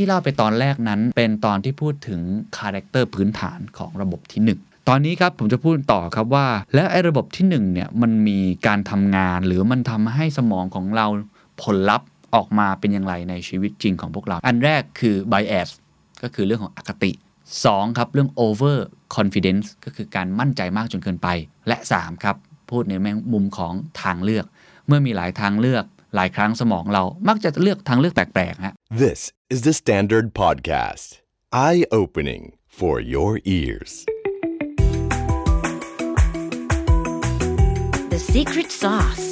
ที่เล่าไปตอนแรกนั้น เป็นตอนที่พูดถึงคาแรคเตอร์พื้นฐานของระบบที่ 1ตอนนี้ครับผมจะพูดต่อครับว่า แล้วไอ้ระบบที่1เนี่ยมันมีการทำงานหรือมันทำให้สมองของเราผลลัพธ์ออกมาเป็นอย่างไรในชีวิตจริงของพวกเรา อันแรกคือ bias ก็คือเรื่องของอคติ 2. ครับ เรื่อง over confidence ก็คือการมั่นใจมากจนเกินไป และ 3. ครับ พูดในแมมุมของทางเลือก เมื่อมีหลายทางเลือก หลายครั้งสมองเรามักจะเลือกทางเลือกแปลกๆฮะ This is the Standard Podcast. Eye opening for your ears. The secret sauce.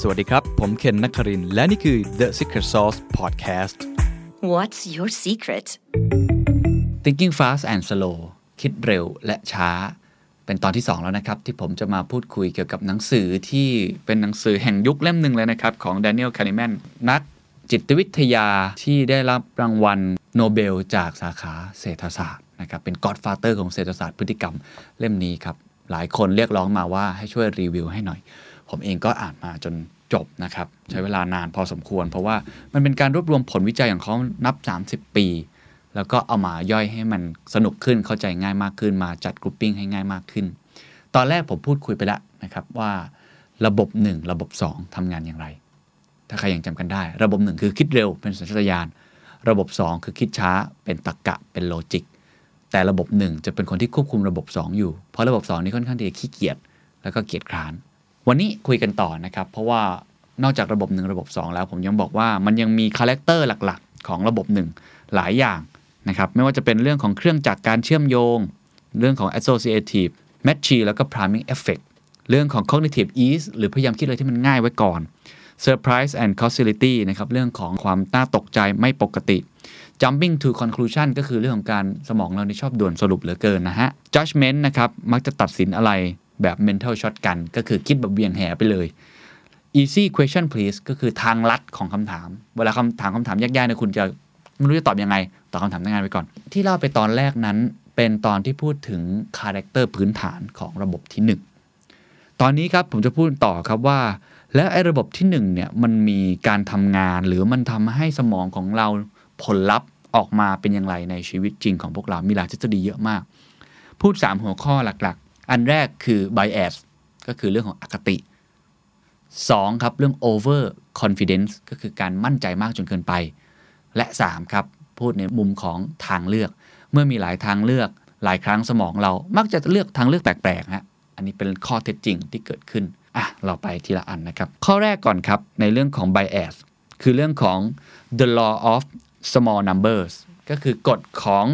สวัสดีครับ ผมเคนนักครินทร์และนี่คือ The Secret Sauce Podcast What's your secret? Thinking Fast and Slow คิดเร็วและช้า เป็นตอนที่ 2 แล้วนะครับ ที่ผมจะมาพูดคุยเกี่ยวกับหนังสือที่เป็นหนังสือแห่งยุคเล่มหนึ่งเลยนะครับ ของ Daniel Kahneman นัก จิตวิทยาที่ได้รับรางวัลโนเบลจากสาขาเศรษฐศาสตร์นะครับเป็น Godfather ของเศรษฐศาสตร์พฤติกรรมเล่มนี้ครับ หลายคนเรียกร้องมาว่าให้ช่วยรีวิวให้หน่อย ผมเองก็อ่านมาจนจบนะครับ ใช้เวลานานพอสมควร เพราะว่ามันเป็นการรวบรวมผลวิจัยของเขานับ 30 ปี แล้วก็เอามาย่อยให้มันสนุกขึ้นเข้าใจง่ายมากขึ้นมาจัด grouping ให้ง่ายมากขึ้น ตอนแรกผมพูดคุยไปแล้วนะครับว่าระบบ 1 ระบบ 2ทำงานอย่างไร ถ้าใครยังจำกันได้ ระบบ1คือคิดเร็วเป็นสัญชาตญาณระบบ 2 คือคิดช้าเป็นตรรกะเป็น logic แต่ระบบ 1 จะเป็นคนที่ควบคุมระบบ 2 อยู่ เพราะระบบ 2 นี่ค่อนข้างที่จะขี้เกียจแล้วก็เกียจคร้าน วันนี้คุยกันต่อนะครับ เพราะว่านอกจากระบบ 1 ระบบ 2 แล้วผมยังบอกว่ามันยังมี character หลักๆ ของระบบ 1 หลายอย่างนะครับไม่ว่าจะเป็นเรื่องของเครื่องจักรการเชื่อมโยง เรื่องของ associative matching แล้วก็ priming effect เรื่องของ cognitive ease หรือพยายามคิดอะไรที่มันง่ายไว้ก่อน surprise and causality นะครับเรื่องของความน่าตกใจไม่ปกติ jumping to conclusion ก็คือเรื่องของการสมองเราที่ชอบด่วนสรุปเหลือเกินนะฮะ judgment นะครับ มักจะตัดสินอะไรแบบ mental shotgun ก็คือคิดแบบเวียงแหไปเลย easy question please ก็คือทางลัดของคำถาม เวลาคำถามคำถามยากๆเนี่ยคุณจะไม่รู้จะตอบยังไงตอบคำถามงานไปก่อน ที่เล่าไปตอนแรกนั้น เป็นตอนที่พูดถึงคาแรคเตอร์พื้นฐานของระบบที่ 1 ตอนนี้ครับผมจะพูดต่อครับว่า แล้วไอ้ระบบที่1เนี่ยมันมีการทำงานหรือมันทำให้สมองของเราผลลัพธ์ออกมาเป็นอย่างไรในชีวิตจริงของพวกเรา มีหลายทฤษฎีเยอะมาก พูด 3 หัวข้อหลักๆ อันแรกคือ bias ก็คือเรื่องของอคติ 2. ครับเรื่อง over confidence ก็คือการมั่นใจมากจนเกินไป และ 3. ครับ พูดในมุมของทางเลือก เมื่อมีหลายทางเลือก หลายครั้งสมองเรามักจะเลือกทางเลือกแปลกๆฮะอันนี้เป็นข้อเท็จจริงที่เกิดขึ้น อะเราไปทีละอันนะครับ ข้อแรกก่อนครับ ในเรื่องของ bias คือเรื่องของ the law of small numbers ก็คือกฎของ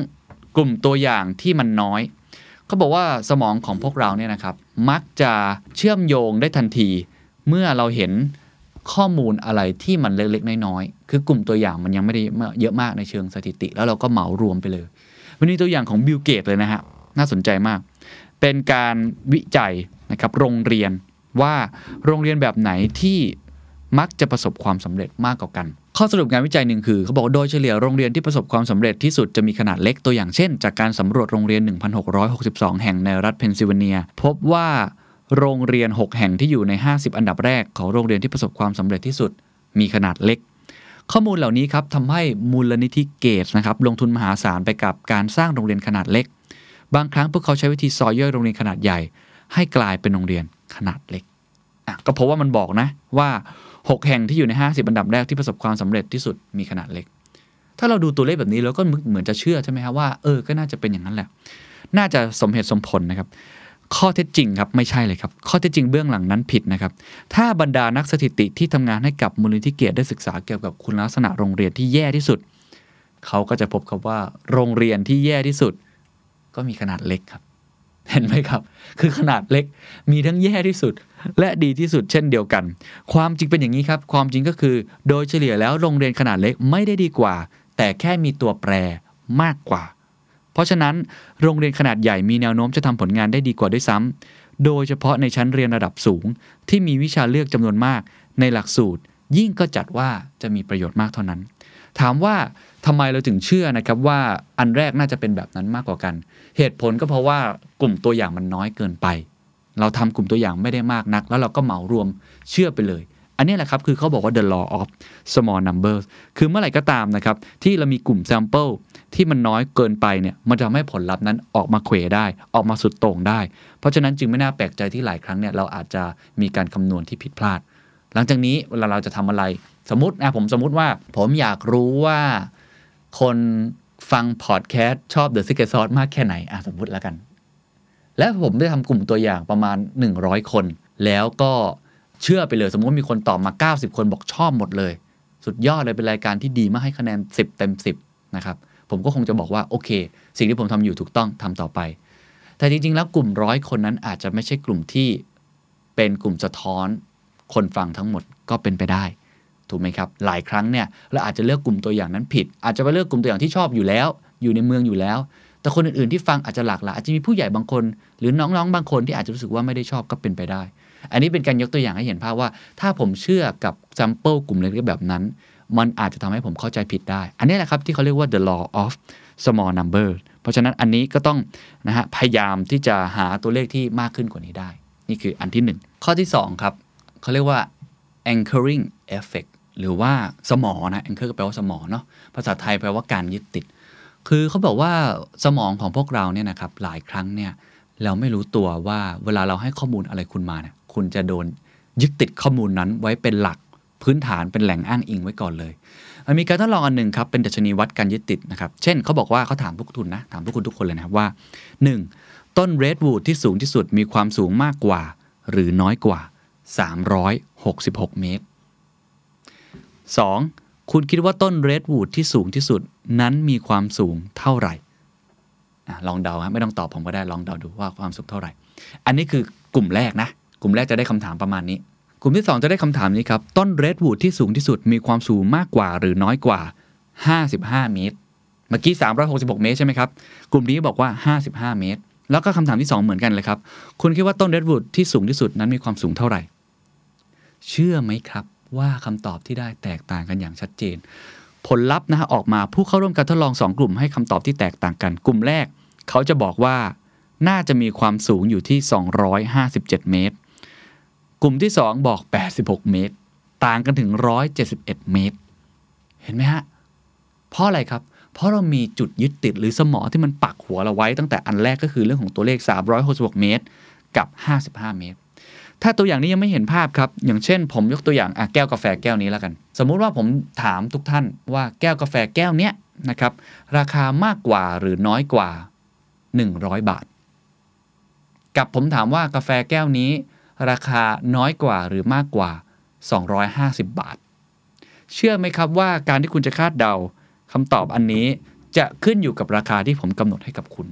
กลุ่มตัวอย่างที่มันน้อยเขาบอกว่าสมองของพวกเราเนี่ยนะครับ มักจะเชื่อมโยงได้ทันที เมื่อเราเห็นข้อมูลอะไรที่มันเล็กๆน้อยๆคือกลุ่มตัวอย่างมันยังไม่ได้เยอะมากในเชิงสถิติ แล้วเราก็เหมารวมไปเลยวันนี้ตัวอย่างของ Bill Gates เลยนะฮะน่าสนใจมาก เป็นการวิจัยนะครับโรงเรียน ว่าโรงเรียนแบบไหนที่มักจะประสบความสำเร็จมากกว่ากัน ข้อสรุปงานวิจัยหนึ่งคือเขาบอกโดยเฉลี่ยโรงเรียนที่ประสบความสำเร็จที่สุดจะมีขนาดเล็กตัวอย่างเช่น จากการสำรวจโรงเรียน 1,662 แห่งในรัฐเพนซิลเวเนีย พบว่าโรงเรียน 6 แห่งที่อยู่ใน 50 อันดับแรกของโรงเรียนที่ประสบความสำเร็จที่สุด มีขนาดเล็ก ข้อมูลเหล่านี้ครับทำให้มูลนิธิเกตนะครับลงทุนมหาศาลไปกับการสร้างโรงเรียนขนาดเล็ก บางครั้งพวกเขาใช้วิธีซอยย่อยโรงเรียนขนาดใหญ่ ให้กลายเป็นโรงเรียน ขนาดเล็กอะก็เพราะว่ามันบอกนะว่า 6 แห่งที่อยู่ใน 50อันดับแรกที่ประสบความสำเร็จที่สุดมีขนาดเล็ก ถ้าเราดูตัวเลขแบบนี้เราก็เหมือนจะเชื่อใช่ไหมครับว่าเออก็น่าจะเป็นอย่างนั้นแหละ น่าจะสมเหตุสมผลนะครับ ข้อเท็จจริงครับไม่ใช่เลยครับ ข้อเท็จจริงเบื้องหลังนั้นผิดนะครับ ถ้าบรรดานักสถิติที่ทำงานให้กับมูลนิธิเกียรติได้ศึกษาเกี่ยวกับคุณลักษณะโรงเรียนที่แย่ที่สุดเขาก็จะพบครับว่าโรงเรียนที่แย่ที่สุด ก็มีขนาดเล็กครับ เห็นไหมครับ คือขนาดเล็กมีทั้งแย่ที่สุด และดีที่สุดเช่นเดียวกัน ความจริงเป็นอย่างนี้ครับ ความจริงก็คือ โดยเฉลี่ยแล้วโรงเรียนขนาดเล็กไม่ได้ดีกว่า แต่แค่มีตัวแปรมากกว่า เพราะฉะนั้นโรงเรียนขนาดใหญ่มีแนวโน้มจะทำผลงานได้ดีกว่าด้วยซ้ำโดยเฉพาะในชั้นเรียนระดับสูง ที่มีวิชาเลือกจำนวนมากในหลักสูตร ยิ่งก็จัดว่าจะมีประโยชน์มากเท่านั้น ถามว่า ทำไมเราถึงเชื่อนะครับว่าอันแรกน่าจะเป็นแบบนั้นมากกว่ากัน เหตุผลก็เพราะว่ากลุ่มตัวอย่างมันน้อยเกินไป เราทำกลุ่มตัวอย่างไม่ได้มากนัก แล้วเราก็เหมารวมเชื่อไปเลย อันนี้แหละครับคือเขาบอกว่า the law of small numbers คือเมื่อไหร่ก็ตามนะครับ ที่เรามีกลุ่ม sample ที่มันน้อยเกินไปเนี่ยมันจะทำให้ผลลัพธ์นั้นออกมาเขวได้ ออกมาสุดโต่งได้ เพราะฉะนั้นจึงไม่น่าแปลกใจที่หลายครั้งเนี่ยเราอาจจะมีการคำนวณที่ผิดพลาด หลังจากนี้เวลาเราจะทำอะไร สมมตินะผมสมมติว่า ผมอยากรู้ว่า คนฟังพอดแคสต์ชอบ The Secret Sauce มากแค่ไหนอะสมมติแล้วกัน และผมได้ทำกลุ่มตัวอย่างประมาณ 100 คน แล้วก็เชื่อไปเลยสมมติมีคนตอบมา 90 คนบอกชอบหมดเลย สุดยอดเลยเป็นรายการที่ดีมากให้คะแนน 10 เต็ม 10 นะครับ ผมก็คงจะบอกว่า โอเค สิ่งที่ผมทำอยู่ถูกต้องทำต่อไป แต่จริง ๆ แล้วกลุ่มร้อยคนนั้นอาจจะไม่ใช่กลุ่มที่เป็นกลุ่มสะท้อน คนฟังทั้งหมดก็เป็นไปได้ ถูกไหมครับ หลายครั้งเนี่ยเราอาจจะเลือกกลุ่มตัวอย่างนั้นผิด อาจจะไปเลือกกลุ่มตัวอย่างที่ชอบอยู่แล้ว อยู่ในเมืองอยู่แล้ว แต่คนอื่นๆที่ฟังอาจจะหลากหลายอาจจะมีผู้ใหญ่บางคน หรือน้องๆ บางคนที่อาจจะรู้สึกว่าไม่ได้ชอบก็เป็นไปได้ อันนี้เป็นการยกตัวอย่างให้เห็นภาพว่า ถ้าผมเชื่อกับ sample กลุ่มเล็กๆแบบนั้น มันอาจจะทำให้ผมเข้าใจผิดได้ อันนี้แหละครับที่เขาเรียกว่า the law of small number เพราะฉะนั้นอันนี้ก็ต้องนะฮะพยายามที่จะหาตัวเลขที่มากขึ้นกว่านี้ได้ นี่คืออันที่ 1 ข้อที่ 2 ครับเขาเรียกว่า anchoring effect หรือว่าสมอนะ anchor ก็แปลว่าสมอเนาะภาษาไทยแปลว่าการยึดติด คือเขาบอกว่าสมองของพวกเราเนี่ยนะครับหลายครั้งเนี่ยเราไม่รู้ตัวว่าเวลาเราให้ข้อมูลอะไรคุณมาเนี่ยคุณจะโดนยึดติดข้อมูลนั้นไว้เป็นหลักพื้นฐานเป็นแหล่งอ้างอิงไว้ก่อนเลย มันมีการทดลองอันหนึ่งครับ เป็นดัชนีวัดการยึดติดนะครับ เช่นเขาบอกว่าเขาถามพวกทุนนะ ถามพวกคุณทุกคนเลยนะครับว่า 1. ต้นเรดวูดที่สูงที่สุดมีความสูงมากกว่า หรือน้อยกว่า 366 เมตร 2. คุณคิดว่าต้นเรดวูดที่สูงที่สุดนั้นมีความสูงเท่าไหร่ลองเดาฮะไม่ต้องตอบผมก็ได้ลองเดาดูว่าความสูงเท่าไหร่ อันนี้คือกลุ่มแรกนะ กลุ่มแรกจะได้คำถามประมาณนี้ กลุ่มที่ 2 จะได้คำถามนี้ครับ ต้นเรดวูดที่สูงที่สุดมีความสูงมากกว่าหรือน้อยกว่า 55 เมตร เมื่อกี้ 366 เมตรใช่ไหมครับ กลุ่มนี้บอกว่า 55 เมตร แล้วก็คำถามที่ 2 เหมือนกันเลยครับ คุณคิดว่าต้นเรดวูดที่สูงที่สุดนั้นมีความสูงเท่าไหร่ เชื่อไหมครับ ว่าคำตอบที่ได้แตกต่างกันอย่างชัดเจน ผลลัพธ์นะฮะออกมาผู้เข้าร่วมการทดลอง 2 กลุ่มให้คำตอบที่แตกต่างกัน กลุ่มแรก เขาจะบอกว่าน่าจะมีความสูงอยู่ที่ 257 เมตร กลุ่มที่ 2 บอก 86 เมตร ต่างกันถึง 171 เมตร เห็นไหมฮะ เพราะอะไรครับ เพราะเรามีจุดยึดติดหรือสมอที่มันปักหัวเราไว้ตั้งแต่อันแรกก็คือเรื่องของตัวเลข 366 เมตร กับ 55 เมตร ถ้าตัวอย่างนี้ยังไม่เห็นภาพครับ อย่างเช่น ผมยกตัวอย่างอะแก้วกาแฟแก้วนี้แล้วกัน สมมุติว่าผมถามทุกท่านว่าแก้วกาแฟแก้วเนี้ยนะครับราคามากกว่าหรือน้อยกว่า 100 บาท กับผมถามว่ากาแฟแก้วนี้ ราคาน้อยกว่าหรือมากกว่า 250 บาท เชื่อไหมครับว่าการที่คุณจะคาดเดาคำตอบอันนี้จะขึ้นอยู่กับราคาที่ผมกำหนดให้กับคุณ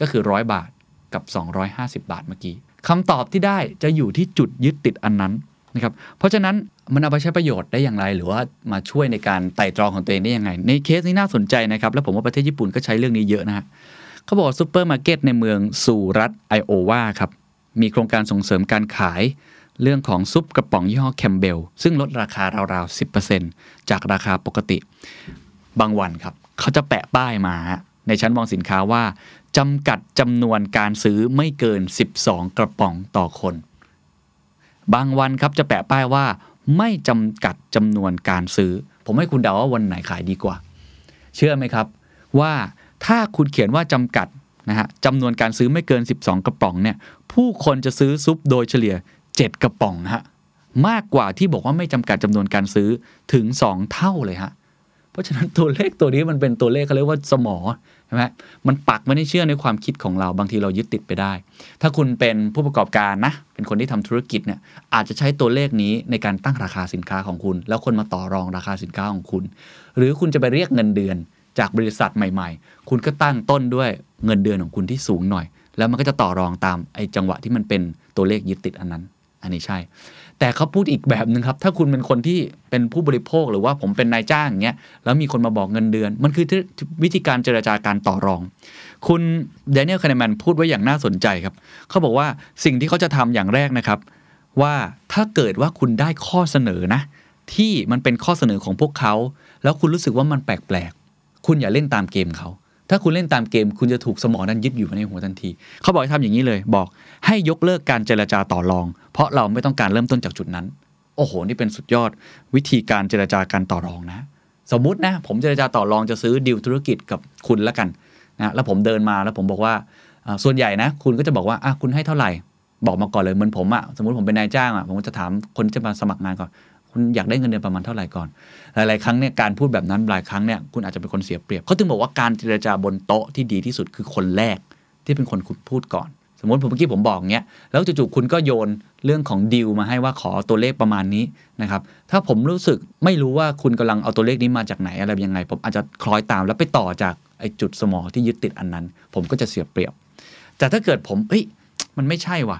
ก็คือ 100 บาทกับ 250 บาทเมื่อกี้ คำตอบที่ได้จะอยู่ที่จุดยึดติดอันนั้นนะครับเพราะฉะนั้นมันเอาไปใช้ประโยชน์ได้อย่างไร หรือว่ามาช่วยในการไตร่ตรองของตัวเองได้ยังไง ในเคสนี้น่าสนใจนะครับ แล้วผมว่าประเทศญี่ปุ่นก็ใช้เรื่องนี้เยอะนะฮะเขาบอกซูเปอร์มาร์เก็ตในเมืองสูรัฐไอโอวาครับมีโครงการส่งเสริมการขายเรื่องของซุปกระป๋องยี่ห้อแคมเบลซึ่งลดราคาราวๆ 10%จากราคาปกติ บางวันครับ เขาจะแปะป้ายมาในชั้นวางสินค้าว่า จำกัดจำนวนการซื้อไม่เกิน 12 กระป๋องต่อคน บางวันครับจะแปะป้ายว่า ไม่จำกัดจำนวนการซื้อ ผมให้คุณเดาว่าวันไหนขายดีกว่า เชื่อไหมครับ ว่าถ้าคุณเขียนว่าจำกัดนะฮะจำนวนการซื้อไม่เกิน 12 กระป๋องเนี่ย ผู้คนจะซื้อซุปโดยเฉลี่ย 7 กระป๋องฮะมากกว่าที่บอกว่าไม่จำกัดจำนวนการซื้อถึง 2 เท่าเลยฮะ เพราะฉะนั้นตัวเลขตัวนี้มันเป็นตัวเลขเขาเรียกว่าสมอ ใช่ไหมมันปักไม่ได้เชื่อในความคิดของเราบางทีเรายึดติดไปได้ ถ้าคุณเป็นผู้ประกอบการนะ เป็นคนที่ทำธุรกิจเนี่ยอาจจะใช้ตัวเลขนี้ในการตั้งราคาสินค้าของคุณ แล้วคนมาต่อรองราคาสินค้าของคุณ หรือคุณจะไปเรียกเงินเดือนจากบริษัทใหม่ ๆ คุณก็ตั้งต้นด้วยเงินเดือนของคุณที่สูงหน่อย แล้วมันก็จะต่อรองตามไอ้จังหวะที่มันเป็นตัวเลขยึดติดอันนั้น อันนี้ใช่ แต่เขาพูดอีกแบบหนึ่งครับ ถ้าคุณเป็นคนที่เป็นผู้บริโภคหรือว่าผมเป็นนายจ้างอย่างเงี้ยแล้วมีคนมาบอกเงินเดือน มันคือวิธีการเจรจาการต่อรอง คุณเดนิเอลคาน์แมนพูดไว้อย่างน่าสนใจครับเขาบอกว่าสิ่งที่เขาจะทำอย่างแรกนะครับ ว่าถ้าเกิดว่าคุณได้ข้อเสนอนะ ที่มันเป็นข้อเสนอของพวกเขา แล้วคุณรู้สึกว่ามันแปลกๆคุณอย่าเล่นตามเกมเขา ถ้าคุณเล่นตามเกม คุณจะถูกสมองนั้นยึดอยู่ในหัวทันที เขาบอกให้ทำอย่างนี้เลย บอกให้ยกเลิกการเจรจาต่อรอง เพราะเราไม่ต้องการเริ่มต้นจากจุดนั้น โอ้โห นี่เป็นสุดยอดวิธีการเจรจาการต่อรองนะ สมมตินะ ผมเจรจาต่อรองจะซื้อดีลธุรกิจกับคุณแล้วกันนะแล้วผมเดินมาแล้วผมบอกว่าอ่าส่วนใหญ่นะ คุณก็จะบอกว่าอะคุณให้เท่าไหร่บอกมาก่อนเลยเหมือนผมอะสมมติผมเป็นนายจ้างอะผมก็จะถามคนที่จะมาสมัครงานก่อน คุณอยากได้เงินเดือนประมาณเท่าไหร่ก่อน หลาย ๆ ครั้งเนี่ยการพูดแบบนั้นหลายครั้งเนี่ยคุณอาจจะเป็นคนเสียเปรียบเขาถึงบอกว่าการเจรจาบนโต๊ะที่ดีที่สุดคือคนแรกที่เป็นคนคุณพูดก่อน สมมติผมเมื่อกี้ผมบอกเงี้ยแล้วจู่ๆคุณก็โยนเรื่องของดีลมาให้ว่าขอตัวเลขประมาณนี้นะครับถ้าผมรู้สึกไม่รู้ว่าคุณกำลังเอาตัวเลขนี้มาจากไหนอะไรยังไง ผมอาจจะคล้อยตามแล้วไปต่อจากไอ้จุดสมอที่ยึดติดอันนั้น ผมก็จะเสียเปรียบ แต่ถ้าเกิดผมเอ้ยมันไม่ใช่ว่ะ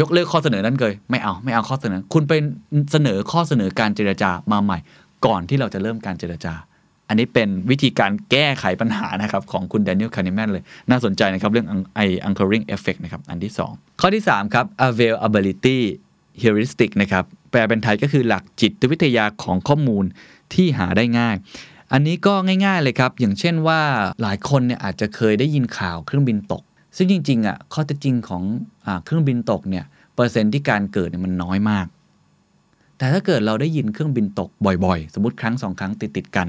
ยกเลิกข้อเสนอนั้นเลยไม่เอาไม่เอาข้อเสนอ คุณไปเสนอข้อเสนอการเจรจามาใหม่ ก่อนที่เราจะเริ่มการเจรจา อันนี้เป็นวิธีการแก้ไขปัญหานะครับของคุณ Daniel Kahneman เลย น่าสนใจนะครับเรื่องไอ anchoring effect นะครับอันที่ 2 ข้อที่ 3 ครับ availability heuristic นะครับแปลเป็นไทยก็คือหลักจิตวิทยาของข้อมูลที่หาได้ง่าย อันนี้ก็ง่าย ๆเลยครับ อย่างเช่นว่าหลายคนเนี่ยอาจจะเคยได้ยินข่าวเครื่องบินตก ซึ่งจริงๆอะข้อเท็จจริงของ เครื่องบินตกเนี่ยเปอร์เซ็นต์ที่การเกิดเนี่ยมันน้อยมาก แต่ถ้าเกิดเราได้ยินเครื่องบินตกบ่อยๆ สมมติครั้งสองครั้งติดๆกัน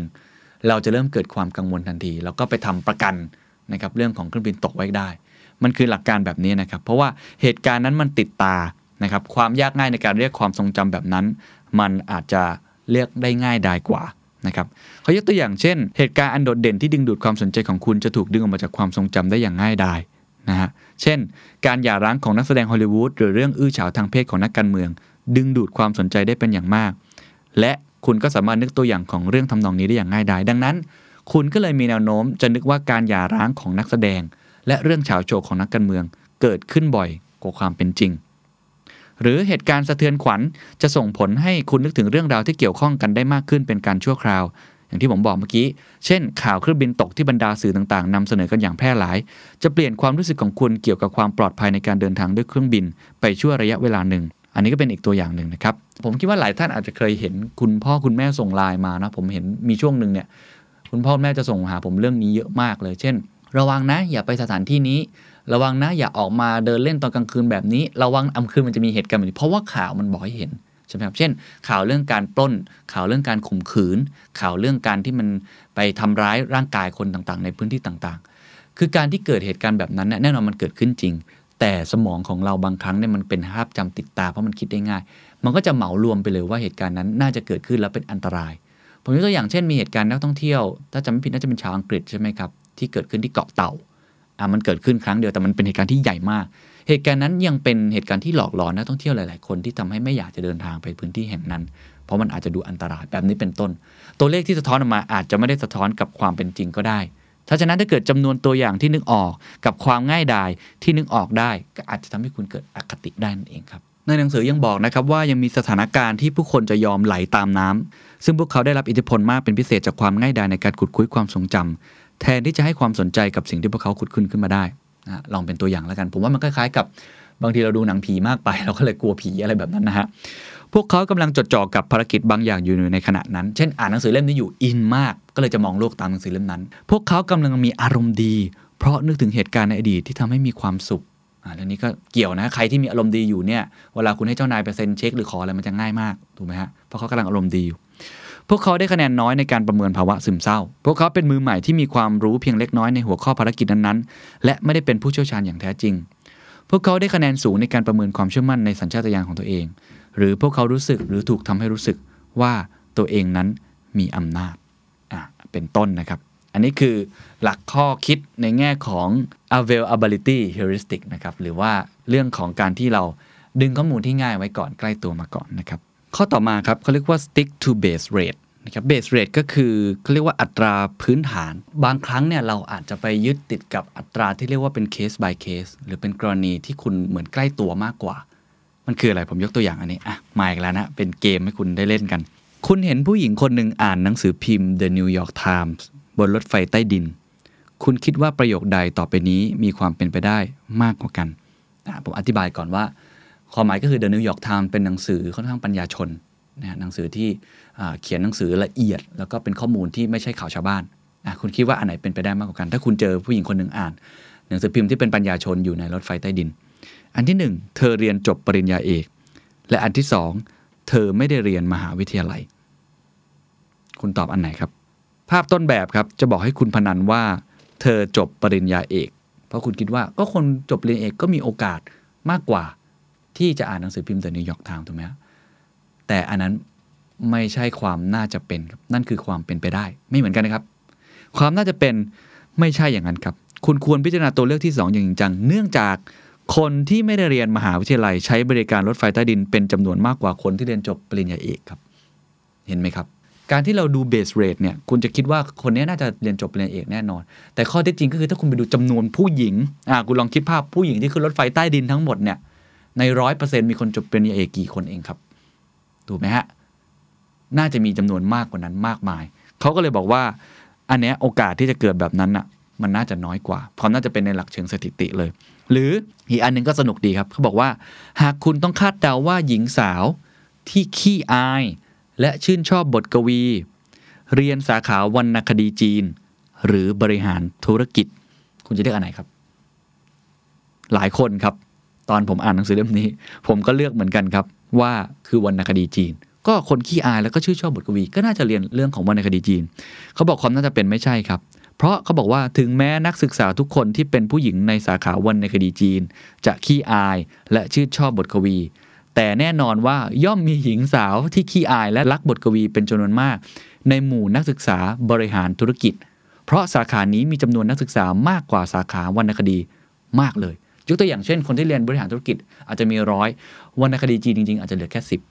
เราจะเริ่มเกิดความกังวลทันที แล้วก็ไปทำประกันนะครับเรื่องของเครื่องบินตกไว้ได้ มันคือหลักการแบบนี้นะครับ เพราะว่าเหตุการณ์นั้นมันติดตานะครับความยากง่ายในการเรียกความทรงจำแบบนั้น มันอาจจะเรียกได้ง่ายดายกว่านะครับเขายกตัวอย่างเช่น เหตุการณ์อันโดดเด่นที่ดึงดูดความสนใจของคุณจะถูกดึงออกมาจากความทรงจำได้อย่างง่ายดาย นะฮะ เช่น การหย่าร้างของนักแสดงฮอลลีวูดหรือเรื่องอื้อฉาวทางเพศของนักการเมือง ดึงดูดความสนใจได้เป็นอย่างมาก และคุณก็สามารถนึกตัวอย่างของเรื่องทำนองนี้ได้อย่างง่ายดายดังนั้น คุณก็เลยมีแนวโน้มจะนึกว่าการหย่าร้างของนักแสดง และเรื่องฉาวโฉกของนักการเมือง เกิดขึ้นบ่อยกว่าความเป็นจริง หรือเหตุการณ์สะเทือนขวัญจะส่งผลให้คุณนึกถึงเรื่องราวที่เกี่ยวข้องกันได้มากขึ้นเป็นการชั่วคราว อย่างที่ผมบอกเมื่อกี้ เช่น ข่าวเครื่องบินตกที่บรรดาสื่อต่างๆนำเสนอกันอย่างแพร่หลาย จะเปลี่ยนความรู้สึกของคุณเกี่ยวกับความปลอดภัยในการเดินทางด้วยเครื่องบิน ไปชั่วระยะเวลาหนึ่ง อันนี้ก็เป็นอีกตัวอย่างหนึ่งนะครับ ผมคิดว่าหลายท่านอาจจะเคยเห็นคุณพ่อคุณแม่ส่งไลน์มานะ ผมเห็นมีช่วงหนึ่งเนี่ย คุณพ่อแม่จะส่งหาผมเรื่องนี้เยอะมากเลย เช่น ระวังนะ อย่าไปสถานที่นี้ ระวังนะ อย่าออกมาเดินเล่นตอนกลางคืนแบบนี้ ระวังอำคืนมันจะมีเหตุการณ์แบบนี้ เพราะว่าข่าวมันบอกให้เห็น ใช่ไหมครับเช่น ข่าวเรื่องการปล้น ข่าวเรื่องการข่มขืน ข่าวเรื่องการที่มันไปทำร้ายร่างกายคนต่างๆ ในพื้นที่ต่างๆ คือการที่เกิดเหตุการณ์แบบนั้นเนี่ยแน่นอนมันเกิดขึ้นจริง แต่สมองของเราบางครั้งเนี่ยมันเป็นภาพจำติดตาเพราะมันคิดได้ง่าย มันก็จะเหมารวมไปเลยว่าเหตุการณ์นั้นน่าจะเกิดขึ้นแล้วเป็นอันตรายผมยกตัวอย่างเช่นมีเหตุการณ์นักท่องเที่ยว ถ้าจำไม่ผิดน่าจะเป็นชาวอังกฤษใช่ไหมครับที่เกิดขึ้นที่เกาะเต่าอะมันเกิดขึ้นครั้งเดียวแต่มันเป็นเหตุการณ์ที่ใหญ่มาก เหตุการณ์นั้นยังเป็นเหตุการณ์ที่หลอกหลอนนักท่องเที่ยวหลาย ๆ คนที่ทำให้ไม่อยากจะเดินทางไปพื้นที่แห่งนั้น เพราะมันอาจจะดูอันตรายแบบนี้เป็นต้น ตัวเลขที่สะท้อนออกมาอาจจะไม่ได้สะท้อนกับความเป็นจริงก็ได้ถ้าฉะนั้นถ้าเกิดจำนวนตัวอย่างที่นึกออกกับความง่ายดายที่นึกออกได้ ก็อาจจะทำให้คุณเกิดอคติได้นั่นเองครับ ในหนังสือยังบอกนะครับว่ายังมีสถานการณ์ที่ผู้คนจะยอมไหลตามน้ำซึ่งพวกเขาได้รับอิทธิพลมากเป็นพิเศษจากความง่ายดายในการขุดคุ้ยความทรงจำแทนที่จะให้ความสนใจกับสิ่งที่พวกเขาขุดขึ้นขึ้นมาได้ นะลองเป็นตัวอย่างแล้วกัน ผมว่ามันคล้ายๆกับบางทีเราดูหนังผีมากไป เราก็เลยกลัวผีอะไรแบบนั้นนะฮะพวกเขากำลังจดจ่อกับภารกิจบางอย่างอยู่ในขณะนั้น เช่นอ่านหนังสือเล่มนี้อยู่อินมาก ก็เลยจะมองโลกตามหนังสือเล่มนั้น พวกเขากำลังมีอารมณ์ดี เพราะนึกถึงเหตุการณ์ในอดีตที่ทำให้มีความสุขอ่าเรื่องนี้ก็เกี่ยวนะ ใครที่มีอารมณ์ดีอยู่เนี่ย เวลาคุณให้เจ้านายไปเซ็นเช็คหรือขออะไรมันจะง่ายมาก ถูกไหมฮะ เพราะเขากำลังอารมณ์ดีอยู่ พวกเขาได้คะแนนน้อยในการประเมินภาวะซึมเศร้า พวกเขาเป็นมือใหม่ที่มีความรู้เพียงเล็กน้อยในหัวข้อภารกิจนั้นๆ และไม่ได้เป็นผู้เชี่ยวชาญอย่างแท้จริง พวกเขาได้คะแนนสูงในการประเมินความเชื่อมั่นในสัญชาตญาณของตัวเอง หรือพวกเขารู้สึกหรือถูกทำให้รู้สึกว่าตัวเองนั้นมีอำนาจอะเป็นต้นนะครับ อันนี้คือหลักข้อคิดในแง่ของ availability heuristic นะครับ หรือว่าเรื่องของการที่เราดึงข้อมูลที่ง่ายไว้ก่อนใกล้ตัวมาก่อนนะครับ ข้อต่อมาครับเขาเรียกว่า stick to base rate นะครับ base rate ก็คือเขาเรียกว่าอัตราพื้นฐาน บางครั้งเนี่ยเราอาจจะไปยึดติดกับอัตราที่เรียกว่าเป็น case by case หรือเป็นกรณีที่คุณเหมือนใกล้ตัวมากกว่า มันคืออะไรผมยกตัวอย่างอันนี้อะมาอีกแล้วนะเป็นเกมให้คุณได้เล่นกัน คุณเห็นผู้หญิงคนหนึ่งอ่านหนังสือพิมพ์ The New York Times บนรถไฟใต้ดิน คุณคิดว่าประโยคใดต่อไปนี้มีความเป็นไปได้มากกว่ากันผมอธิบายก่อนว่า ความหมายก็คือ The New York Times เป็นหนังสือค่อนข้างปัญญาชนนะฮะหนังสือที่เขียนหนังสือละเอียด แล้วก็เป็นข้อมูลที่ไม่ใช่ข่าวชาวบ้านอะคุณคิดว่าอันไหนเป็นไปได้มากกว่ากัน ถ้าคุณเจอผู้หญิงคนหนึ่งอ่าน หนังสือพิมพ์ที่เป็นปัญญาชนอยู่ในรถไฟใต้ดิน อันที่หนึ่งเธอเรียนจบปริญญาเอก และอันที่สองเธอไม่ได้เรียนมหาวิทยาลัย คุณตอบอันไหนครับ ภาพต้นแบบครับจะบอกให้คุณพนันว่า เธอจบปริญญาเอก เพราะคุณคิดว่าก็คนจบปริญญาเอกก็มีโอกาสมากกว่า ที่จะอ่านหนังสือพิมพ์ The New York Times ถูกไหมฮะแต่อันนั้นไม่ใช่ความน่าจะเป็นครับนั่นคือความเป็นไปได้ ไม่เหมือนกันนะครับ ความน่าจะเป็นไม่ใช่อย่างนั้นครับ คุณควรพิจารณาตัวเลือกที่ 2 อย่างจริงจัง เนื่องจากคนที่ไม่ได้เรียนมหาวิทยาลัยใช้บริการรถไฟใต้ดินเป็นจำนวนมากกว่าคนที่เรียนจบปริญญาเอกครับ เห็นไหมครับ การที่เราดู base rate เนี่ย คุณจะคิดว่าคนนี้น่าจะเรียนจบปริญญาเอกแน่นอน แต่ข้อเท็จจริงก็คือถ้าคุณไปดูจำนวนผู้หญิงอ่าคุณลองคิดภาพผู้หญิงที่ขึ้นรถไฟใต้ดินทั้งหมดเนี่ย ในร้อยเปอร์เซ็นต์มีคนจบปริญญาเอกกี่คนเองครับ ถูกไหมฮะ น่าจะมีจำนวนมากกว่านั้นมากมาย เขาก็เลยบอกว่า อันเนี้ยโอกาสที่จะเกิดแบบนั้นอะมันน่าจะน้อยกว่าความน่าจะเป็นในหลักเชิงสถิติเลย หรืออีกอันหนึงก็สนุกดีครับเขาบอกว่า หากคุณต้องคาดเดาว่าหญิงสาวที่ขี้อาย และชื่นชอบบทกวี เรียนสาขาวรรณคดีจีน หรือบริหารธุรกิจ คุณจะเลือกอันไหนครับ หลายคนครับ ตอนผมอ่านหนังสือเล่มนี้ ผมก็เลือกเหมือนกันครับ ว่าคือวรรณคดีจีน ก็คนขี้อายแล้วก็ชื่นชอบบทกวี ก็น่าจะเรียนเรื่องของวรรณคดีจีน เขาบอกความน่าจะเป็นไม่ใช่ครับ เพราะเขาบอกว่าถึงแม้นักศึกษาทุกคนที่เป็นผู้หญิงในสาขาวรรณคดีจีน จะขี้อายและชื่นชอบบทกวี แต่แน่นอนว่าย่อมมีหญิงสาวที่ขี้อายและรักบทกวีเป็นจำนวนมาก ในหมู่นักศึกษาบริหารธุรกิจ เพราะสาขานี้มีจำนวนนักศึกษามากกว่าสาขาวรรณคดีมากเลย ยกตัวอย่างเช่นคนที่เรียนบริหารธุรกิจอาจจะมีร้อยวรรณคดีจีนจริง ๆ อาจจะเหลือแค่สิบ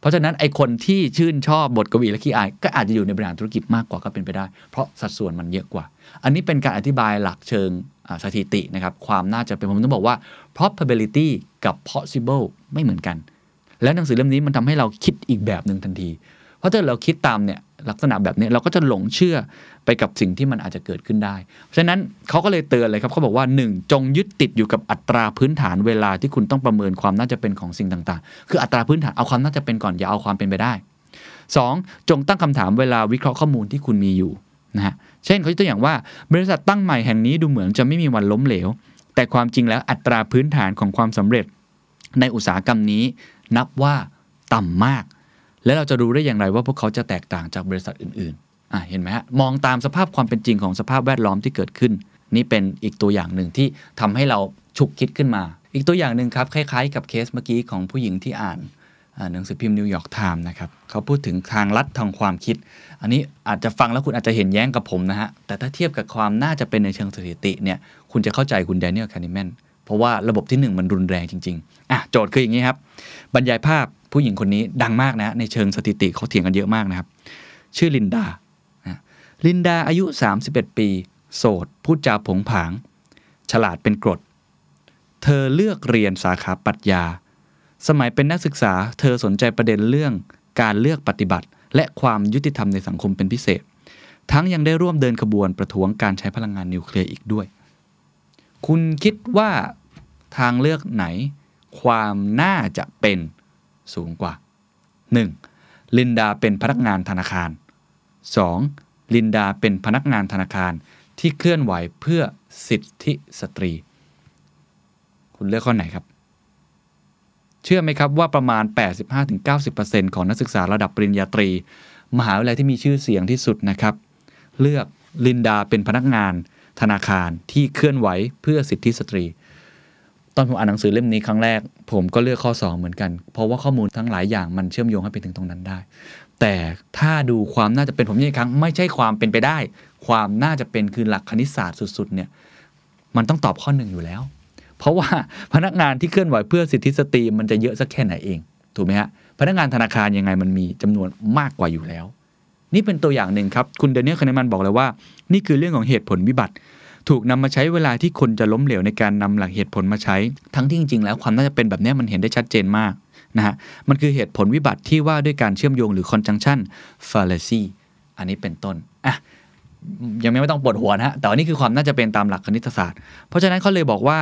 เพราะฉะนั้นไอคนที่ชื่นชอบบทกวีและขี้อาย ก็อาจจะอยู่ในบริหารธุรกิจมากกว่าก็เป็นไปได้ เพราะสัดส่วนมันเยอะกว่า อันนี้เป็นการอธิบายหลักเชิงสถิตินะครับความน่าจะเป็นผมต้องบอกว่า probability กับ possible ไม่เหมือนกัน แล้วหนังสือเล่มนี้มันทำให้เราคิดอีกแบบหนึ่งทันที เพราะถ้าเราคิดตามเนี่ย ลักษณะแบบนี้เราก็จะหลงเชื่อไปกับสิ่งที่มันอาจจะเกิดขึ้นได้ เพราะฉะนั้นเขาก็เลยเตือนเลยครับเขาบอกว่า 1. จงยึดติดอยู่กับอัตราพื้นฐานเวลาที่คุณต้องประเมินความน่าจะเป็นของสิ่งต่างๆ คืออัตราพื้นฐานเอาความน่าจะเป็นก่อนอย่าเอาความเป็นไปได้ 2. จงตั้งคำถามเวลาวิเคราะห์ข้อมูลที่คุณมีอยู่นะฮะเช่นเขายกตัวอย่างว่า บริษัทตั้งใหม่แห่งนี้ดูเหมือนจะไม่มีวันล้มเหลว แต่ความจริงแล้วอัตราพื้นฐานของความสำเร็จในอุตสาหกรรมนี้ นับว่าต่ำมาก แล้วเราจะรู้ได้อย่างไรว่าพวกเขาจะแตกต่างจากบริษัทอื่นๆอะเห็นไหมฮะมองตามสภาพความเป็นจริงของสภาพแวดล้อมที่เกิดขึ้น นี่เป็นอีกตัวอย่างหนึ่งที่ทำให้เราฉุกคิดขึ้นมา อีกตัวอย่างหนึ่งครับคล้ายๆ กับเคสเมื่อกี้ของผู้หญิงที่อ่านหนังสือพิมพ์ New York Times นะครับเขาพูดถึงทางลัดทางความคิด อันนี้อาจจะฟังแล้วคุณอาจจะเห็นแย้งกับผมนะฮะ แต่ถ้าเทียบกับความน่าจะเป็นในเชิงสถิติเนี่ยคุณจะเข้าใจคุณแดเนียลคาห์เนแมนเพราะว่าระบบที่หนึ่งมันรุนแรงจริง ๆ อะ โจทย์คืออย่างนี้ครับ บรรยายภาพ ผู้หญิงคนนี้ดังมากนะ ในเชิงสถิติเขาเถียงกันเยอะมากนะครับ ชื่อลินดาลินดาอายุ 31 ปี โสด พูดจาโผงผาง ฉลาดเป็นกรด เธอเลือกเรียนสาขาปรัชญา สมัยเป็นนักศึกษา เธอสนใจประเด็นเรื่องการเลือกปฏิบัติ และความยุติธรรมในสังคมเป็นพิเศษ ทั้งยังได้ร่วมเดินขบวนประท้วงการใช้พลังงานนิวเคลียร์อีกด้วย คุณคิดว่าทางเลือกไหน ความน่าจะเป็น สูงกว่า 1. ลินดาเป็นพนักงานธนาคาร 2. ลินดาเป็นพนักงานธนาคารที่เคลื่อนไหวเพื่อสิทธิสตรี คุณเลือกข้อไหนครับ เชื่อไหมครับว่าประมาณ 85-90%ของนักศึกษาระดับปริญญาตรี มหาวิทยาลัยที่มีชื่อเสียงที่สุดนะครับ เลือกลินดาเป็นพนักงานธนาคารที่เคลื่อนไหวเพื่อสิทธิสตรี ตอนผมอ่านหนังสือเล่มนี้ครั้งแรก ผมก็เลือกข้อ 2 เหมือนกัน เพราะว่าข้อมูลทั้งหลายอย่างมันเชื่อมโยงให้ไปถึงตรงนั้นได้ แต่ถ้าดูความน่าจะเป็นผมย้ำอีกครั้ง ไม่ใช่ความเป็นไปได้ ความน่าจะเป็นคือหลักคณิตศาสตร์สุด ๆ เนี่ย มันต้องตอบข้อหนึ่งอยู่แล้ว เพราะว่าพนักงานที่เคลื่อนไหวเพื่อสิทธิสตรีมันจะเยอะสักแค่ไหนเอง ถูกไหมฮะพนักงานธนาคารยังไงมันมีจำนวนมากกว่าอยู่แล้ว นี่เป็นตัวอย่างหนึ่งครับคุณแดเนียลคาห์เนแมนบอกเลยว่า นี่คือเรื่องของเหตุผลวิบัติ ถูกนำมาใช้เวลาที่คนจะล้มเหลวในการนำหลักเหตุผลมาใช้ ทั้งที่จริงๆ แล้วความน่าจะเป็นแบบนี้มันเห็นได้ชัดเจนมากนะฮะมันคือเหตุผลวิบัติที่ว่าด้วยการเชื่อมโยงหรือ conjunction fallacy อันนี้เป็นต้นอะยังไม่ต้องปวดหัวนะฮะ แต่ว่านี่คือความน่าจะเป็นตามหลักคณิตศาสตร์ เพราะฉะนั้นเขาเลยบอกว่า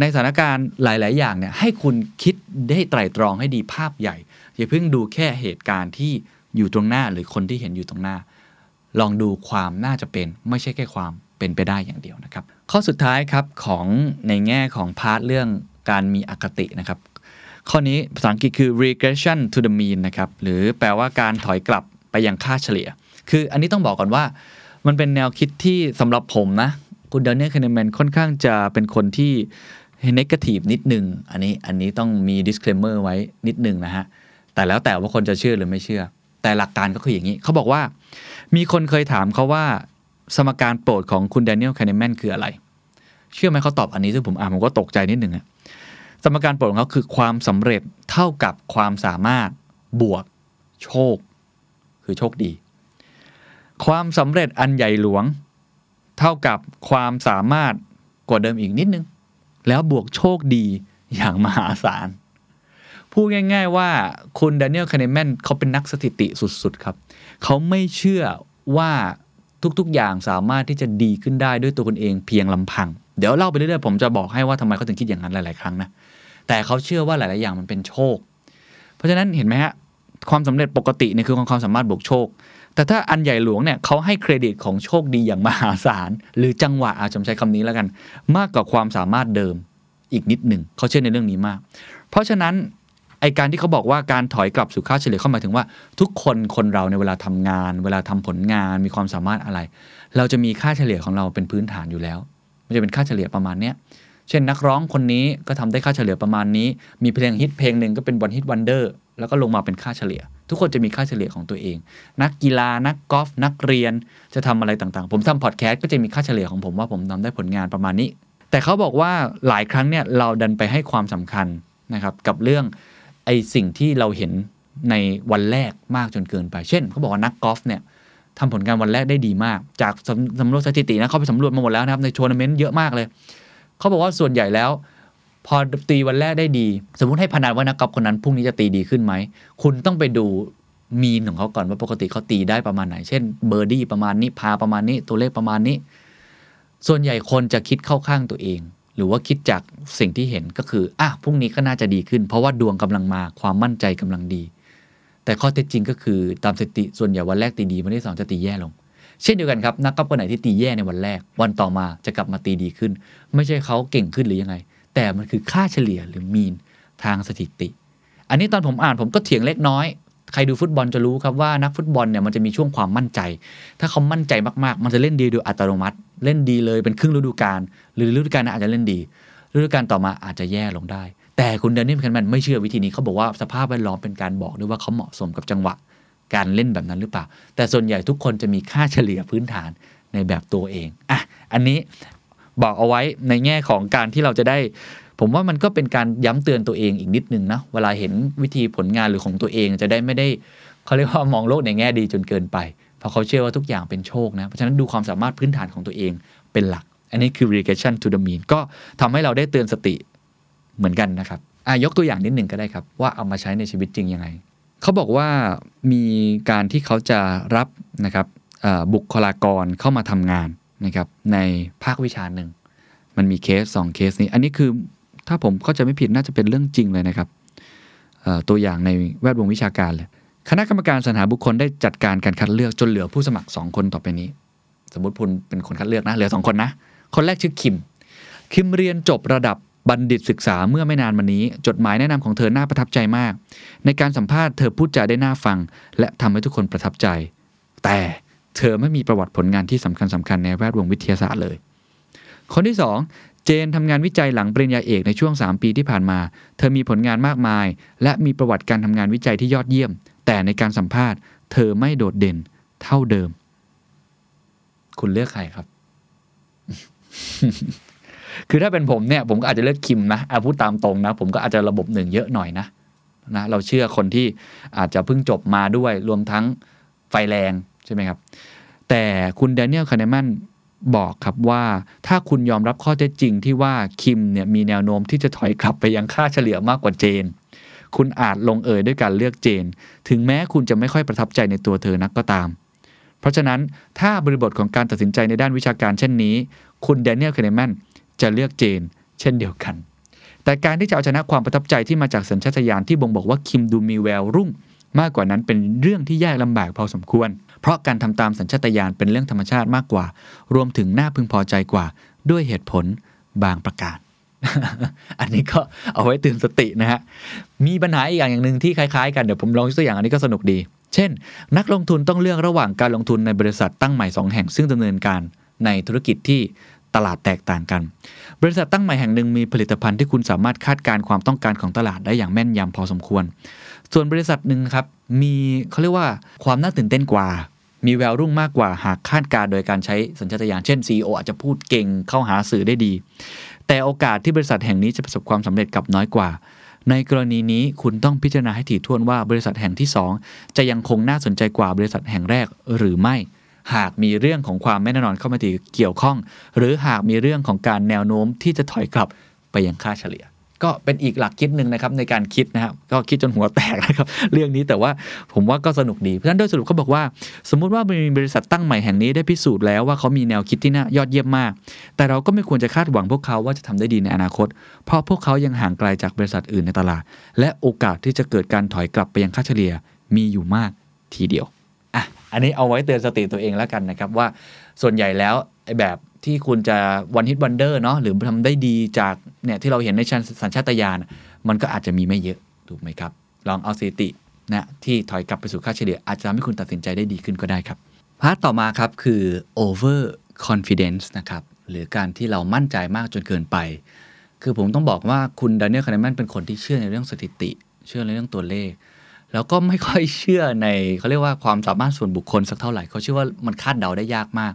ในสถานการณ์หลาย ๆ อย่างเนี่ยให้คุณคิดได้ไตร่ตรองให้ดีภาพใหญ่ อย่าเพิ่งดูแค่เหตุการณ์ที่อยู่ตรงหน้าหรือคนที่เห็นอยู่ตรงหน้า ลองดูความน่าจะเป็นไม่ใช่แค่ความ เป็นไปได้อย่างเดียวนะครับ ข้อสุดท้ายครับของในแง่ของพาร์ทเรื่องการมีอคตินะครับ ข้อนี้ภาษาอังกฤษคือ regression to the mean นะครับ หรือแปลว่าการถอยกลับไปยังค่าเฉลี่ย คืออันนี้ต้องบอกก่อนว่า มันเป็นแนวคิดที่สำหรับผมนะ คุณเดนเนียลค n นแมนค่อนข้างจะเป็นคนที่ negative นิดนึง อันนี้อันนี้ต้องมี disclaimer ไว้นิดนึงนะฮะ แต่แล้วแต่ว่าคนจะเชื่อหรือไม่เชื่อ แต่หลักการก็คืออย่างนี้ เขาบอกว่า มีคนเคยถามเขาว่า สมการโปรดของคุณเดนเนียลแค n นแมนคืออะไร เชื่อไหมเขาตอบอันนี้ซึ่งผมอ่านผมก็ตกใจนิดนึงอะสมการโปรดของเขาคือความสำเร็จเท่ากับความสามารถบวก โชค คือโชคดี ความสำเร็จอันใหญ่หลวง เท่ากับความสามารถกว่าเดิมอีกนิดนึง แล้วบวกโชคดีอย่างมหาศาลพูดง่าย ๆ ว่าคุณดานิเอลคาเนแมนเขาเป็นนักสถิติสุด ๆ ครับ เขาไม่เชื่อว่า ทุกๆ อย่างสามารถที่จะดีขึ้นได้ด้วยตัวคนเองเพียงลำพัง เดี๋ยวเล่าไปเรื่อยๆผมจะบอกให้ว่าทำไมเขาถึงคิดอย่างนั้นหลายๆครั้งนะแต่เขาเชื่อว่าหลาย ๆ อย่างมันเป็นโชค เพราะฉะนั้นเห็นไหมฮะความสำเร็จปกติเนี่ยคือความสามารถบวกโชค แต่ถ้าอันใหญ่หลวงเนี่ยเขาให้เครดิตของโชคดีอย่างมหาศาล หรือจังหวะอาจจะใช้คำนี้แล้วกัน มากกว่าความสามารถเดิมอีกนิดหนึ่งเขาเชื่อในเรื่องนี้มาก เพราะฉะนั้น ไอการที่เขาบอกว่าการถอยกลับสู่ค่าเฉลี่ยเข้าหมายถึงว่า ทุกคนคนเราในเวลาทำงาน เวลาทำผลงานมีความสามารถอะไร เราจะมีค่าเฉลี่ยของเราเป็นพื้นฐานอยู่แล้ว มันจะเป็นค่าเฉลี่ยประมาณเนี้ยเช่นนักร้องคนนี้ก็ทำได้ค่าเฉลี่ยประมาณนี้ มีเพลงฮิตเพลงหนึ่งก็เป็นวันฮิตวันเดอร์แล้วก็ลงมาเป็นค่าเฉลี่ย ทุกคนจะมีค่าเฉลี่ยของตัวเอง นักกีฬานักกอล์ฟนักเรียนจะทำอะไรต่างๆ ผมทำพอดแคสต์ก็จะมีค่าเฉลี่ยของผมว่าผมทำได้ผลงานประมาณนี้ แต่เขาบอกว่าหลายครั้งเนี่ยเราดันไปให้ความสำคัญนะครับกับเรื่อง ไอ้สิ่งที่เราเห็นในวันแรกมากจนเกินไป เช่นเขาบอกว่านักกอล์ฟเนี่ยทำผลงานวันแรกได้ดีมาก จากสำรวจสถิตินะเขาไปสำรวจมาหมดแล้วนะครับในทัวร์นาเมนต์เยอะมากเลยเขาบอกว่าส่วนใหญ่แล้ว พอตีวันแรกได้ดี สมมุติให้พนันว่านักกอล์ฟคนนั้นพรุ่งนี้จะตีดีขึ้นไหมคุณต้องไปดู mean ของเขาก่อนว่าปกติเขาตีได้ประมาณไหน เช่นเบอร์ดี้ประมาณนี้ par ประมาณนี้ตัวเลขประมาณนี้ ส่วนใหญ่คนจะคิดเข้าข้างตัวเอง หรือว่าคิดจากสิ่งที่เห็นก็คืออะพรุ่งนี้ก็น่าจะดีขึ้น เพราะว่าดวงกำลังมาความมั่นใจกำลังดี แต่ข้อเท็จจริงก็คือตามสถิติส่วนใหญ่วันแรกตีดีวันที่สองจะตีแย่ลง เช่นเดียวกันครับนักกอล์ฟคนไหนที่ตีแย่ในวันแรก วันต่อมาจะกลับมาตีดีขึ้น ไม่ใช่เขาเก่งขึ้นหรือยังไง แต่มันคือค่าเฉลี่ยหรือมีนทางสถิติ อันนี้ตอนผมอ่านผมก็เถียงเล็กน้อยใครดูฟุตบอลจะรู้ครับว่านักฟุตบอลเนี่ยมันจะมีช่วงความมั่นใจ ถ้าเขามั่นใจมากๆ มันจะเล่นดีโดยอัตโนมัติ เล่นดีเลยเป็นครึ่งฤดูกาลหรือฤดูกาลอาจจะเล่นดี ฤดูกาลต่อมาอาจจะแย่ลงได้ แต่คุณเดนนี่แคนแมนไม่เชื่อวิธีนี้เขาบอกว่าสภาพแวดล้อมเป็นการบอกด้วยว่าเขาเหมาะสมกับจังหวะ การเล่นแบบนั้นหรือเปล่า แต่ส่วนใหญ่ทุกคนจะมีค่าเฉลี่ยพื้นฐานในแบบตัวเองอะอันนี้บอกเอาไว้ในแง่ของการที่เราจะได้ ผมว่ามันก็เป็นการย้ำเตือนตัวเองอีกนิดนึงนะเวลาเห็นวิธีผลงานหรือของตัวเองจะได้ไม่ได้เขาเรียกว่ามองโลกในแง่ดีจนเกินไป เพราะเขาเชื่อว่าทุกอย่างเป็นโชคนะ เพราะฉะนั้นดูความสามารถพื้นฐานของตัวเองเป็นหลัก อันนี้คือ regression to the mean ก็ทำให้เราได้เตือนสติเหมือนกันนะครับอะยกตัวอย่างนิดหนึ่งก็ได้ครับ ว่าเอามาใช้ในชีวิตจริงยังไง เขาบอกว่ามีการที่เขาจะรับนะครับบุคลากรเข้ามาทำงานนะครับในภาควิชาหนึ่ง มันมีเคสสองเคสนี้ อันนี้คือถ้าผมเข้าใจไม่ผิดน่าจะเป็นเรื่องจริงเลยนะครับตัวอย่างในแวดวงวิชาการเลย คณะกรรมการสรรหาบุคคลได้จัดการการคัดเลือกจนเหลือผู้สมัคร 2 คนต่อไปนี้ สมมติคุณเป็นคนคัดเลือกนะ เหลือ 2 คนนะ คนแรกชื่อคิม คิมเรียนจบระดับบัณฑิตศึกษาเมื่อไม่นานมานี้ จดหมายแนะนำของเธอน่าประทับใจมาก ในการสัมภาษณ์เธอพูดจาได้น่าฟัง และทำให้ทุกคนประทับใจ แต่เธอไม่มีประวัติผลงานที่สำคัญสำคัญในแวดวงวิทยาศาสตร์เลย คนที่ 2 เจนทำงานวิจัยหลังปริญญาเอกในช่วง 3 ปีที่ผ่านมา เธอมีผลงานมากมาย และมีประวัติการทำงานวิจัยที่ยอดเยี่ยม แต่ในการสัมภาษณ์ เธอไม่โดดเด่นเท่าเดิม คุณเลือกใครครับ คือถ้าเป็นผมเนี่ย ผมก็อาจจะเลือกคิมนะอาพูดตามตรงนะ ผมก็อาจจะระบบหนึ่งเยอะหน่อยนะนะเราเชื่อคนที่อาจจะเพิ่งจบมาด้วยรวมทั้งไฟแรงใช่ไหมครับ แต่คุณแดเนียลคาเนมันบอกครับว่าถ้าคุณยอมรับข้อเท็จจริงที่ว่าคิมเนี่ยมีแนวโน้มที่จะถอยกลับไปยังค่าเฉลี่ยมากกว่าเจน คุณอาจลงเอยด้วยการเลือกเจน ถึงแม้คุณจะไม่ค่อยประทับใจในตัวเธอนักก็ตาม เพราะฉะนั้นถ้าบริบทของการตัดสินใจในด้านวิชาการเช่นนี้ คุณแดเนียล คาห์เนแมนจะเลือกเจน เช่นเดียวกัน แต่การที่จะเอาชนะความประทับใจที่มาจากสัญชาตญาณที่บ่งบอกว่าคิมดูมีแววรุ่ง มากกว่านั้นเป็นเรื่องที่ยากลำบากพอสมควร เพราะการทำตามสัญชาตญาณเป็นเรื่องธรรมชาติมากกว่า รวมถึงน่าพึงพอใจกว่าด้วยเหตุผลบางประการ อันนี้ก็เอาไว้ตือนสตินะฮะ มีปัญหาอีกอย่างอย่างหนึ่งที่คล้ายๆ กันเดี๋ยวผมลองยกตัวอย่างอันนี้ก็สนุกดี เช่น นักลงทุนต้องเลือกระหว่างการลงทุนในบริษัทตั้งใหม่ 2 แห่งซึ่งดำเนินการในธุรกิจที่ตลาดแตกต่างกัน บริษัทตั้งใหม่แห่งหนึ่งมีผลิตภัณฑ์ที่คุณสามารถคาดการณ์ความต้องการของตลาดได้อย่างแม่นยำพอสมควร ส่วนบริษัทหนึ่งครับมีเขาเรียกว่าความน่าตื่นเต้นกว่า มีแววรุ่งมากกว่าหากคาดการณ์โดยการใช้สัญชาตญาณเช่น CEO อาจจะพูดเก่งเข้าหาสื่อได้ดี แต่โอกาสที่บริษัทแห่งนี้จะประสบความสำเร็จกลับน้อยกว่า ในกรณีนี้คุณต้องพิจารณาให้ถี่ถ้วนว่าบริษัทแห่งที่ 2 จะยังคงน่าสนใจกว่าบริษัทแห่งแรกหรือไม่ หากมีเรื่องของความไม่แน่นอนเข้ามาเกี่ยวข้อง หรือหากมีเรื่องของการแนวโน้มที่จะถอยกลับไปยังค่าเฉลี่ย ก็เป็นอีกหลักคิดหนึ่งนะครับในการคิดนะครับก็คิดจนหัวแตกนะครับเรื่องนี้แต่ว่าผมว่าก็สนุกดีเพราะฉะนั้นโดยสรุปเขาบอกว่า สมมุติว่ามีบริษัทตั้งใหม่แห่งนี้ได้พิสูจน์แล้วว่าเขามีแนวคิดที่น่ายอดเยี่ยมมาก แต่เราก็ไม่ควรจะคาดหวังพวกเขาว่าจะทำได้ดีในอนาคต เพราะพวกเขายังห่างไกลจากบริษัทอื่นในตลาด และโอกาสที่จะเกิดการถอยกลับไปยังค่าเฉลี่ยมีอยู่มากทีเดียวอะอันนี้เอาไว้เตือนสติตัวเองแล้วกันนะครับว่าส่วนใหญ่แล้วไอ้แบบ ที่คุณจะ one hit wonder เนาะหรือทำได้ดีจากเนี่ยที่เราเห็นในชั้นสัญชาตญาณมันก็อาจจะมีไม่เยอะถูกไหมครับ ลองเอาสถิตินะที่ถอยกลับไปสู่ค่าเฉลี่ยอาจจะทำให้คุณตัดสินใจได้ดีขึ้นก็ได้ครับ part ต่อมาครับคือ over confidence นะครับหรือการที่เรามั่นใจมากจนเกินไป คือผมต้องบอกว่าคุณแดเนียลคาห์เนแมนเป็นคนที่เชื่อในเรื่องสถิติ เชื่อในเรื่องตัวเลข แล้วก็ไม่ค่อยเชื่อในเขาเรียกว่าความสามารถส่วนบุคคลสักเท่าไหร่เขาเชื่อว่ามันคาดเดาได้ยากมาก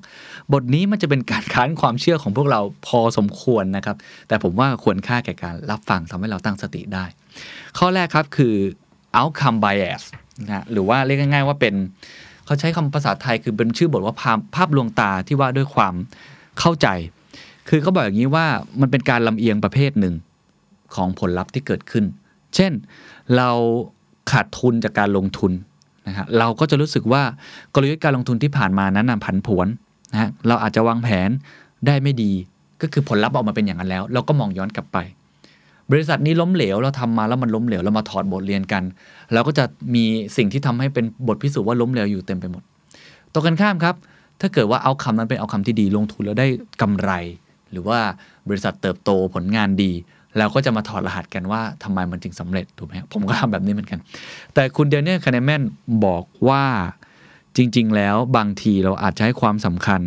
บทนี้มันจะเป็นการค้านความเชื่อของพวกเราพอสมควรนะครับ แต่ผมว่าควรค่าแก่การรับฟังทำให้เราตั้งสติได้ ข้อแรกครับคือ outcome bias นะหรือว่าเรียกง่าย ๆ ว่าเป็นเขาใช้คำภาษาไทยคือเป็นชื่อบทว่าภาพภาพลวงตาที่ว่าด้วยความเข้าใจ คือเขาบอกอย่างนี้ว่ามันเป็นการลำเอียงประเภทหนึ่งของผลลัพธ์ที่เกิดขึ้น เช่นเรา ขาดทุนจากการลงทุนนะฮะเราก็จะรู้สึกว่ากลยุทธ์การลงทุนที่ผ่านมานั้นผันผวนนะฮะเราอาจจะวางแผนได้ไม่ดี ก็คือผลลัพธ์ออกมาเป็นอย่างนั้นแล้ว เราก็มองย้อนกลับไป บริษัทนี้ล้มเหลวเราทำมาแล้วมันล้มเหลวเรามาถอดบทเรียนกัน เราก็จะมีสิ่งที่ทำให้เป็นบทพิสูจน์ว่าล้มเหลวอยู่เต็มไปหมดตรงกันข้ามครับ ถ้าเกิดว่าเอาคำนั้นเป็นเอาคำที่ดีลงทุนแล้วได้กำไร หรือว่าบริษัทเติบโตผลงานดี เราก็จะมาถอดรหัสกันว่าทำไมมันจึงสำเร็จถูกไหมผมก็ทำแบบนี้เหมือนกัน แต่คุณเดนเนียลคานแมนบอกว่าจริง ๆ แล้วบางทีเราอาจจะให้ความสำคัญ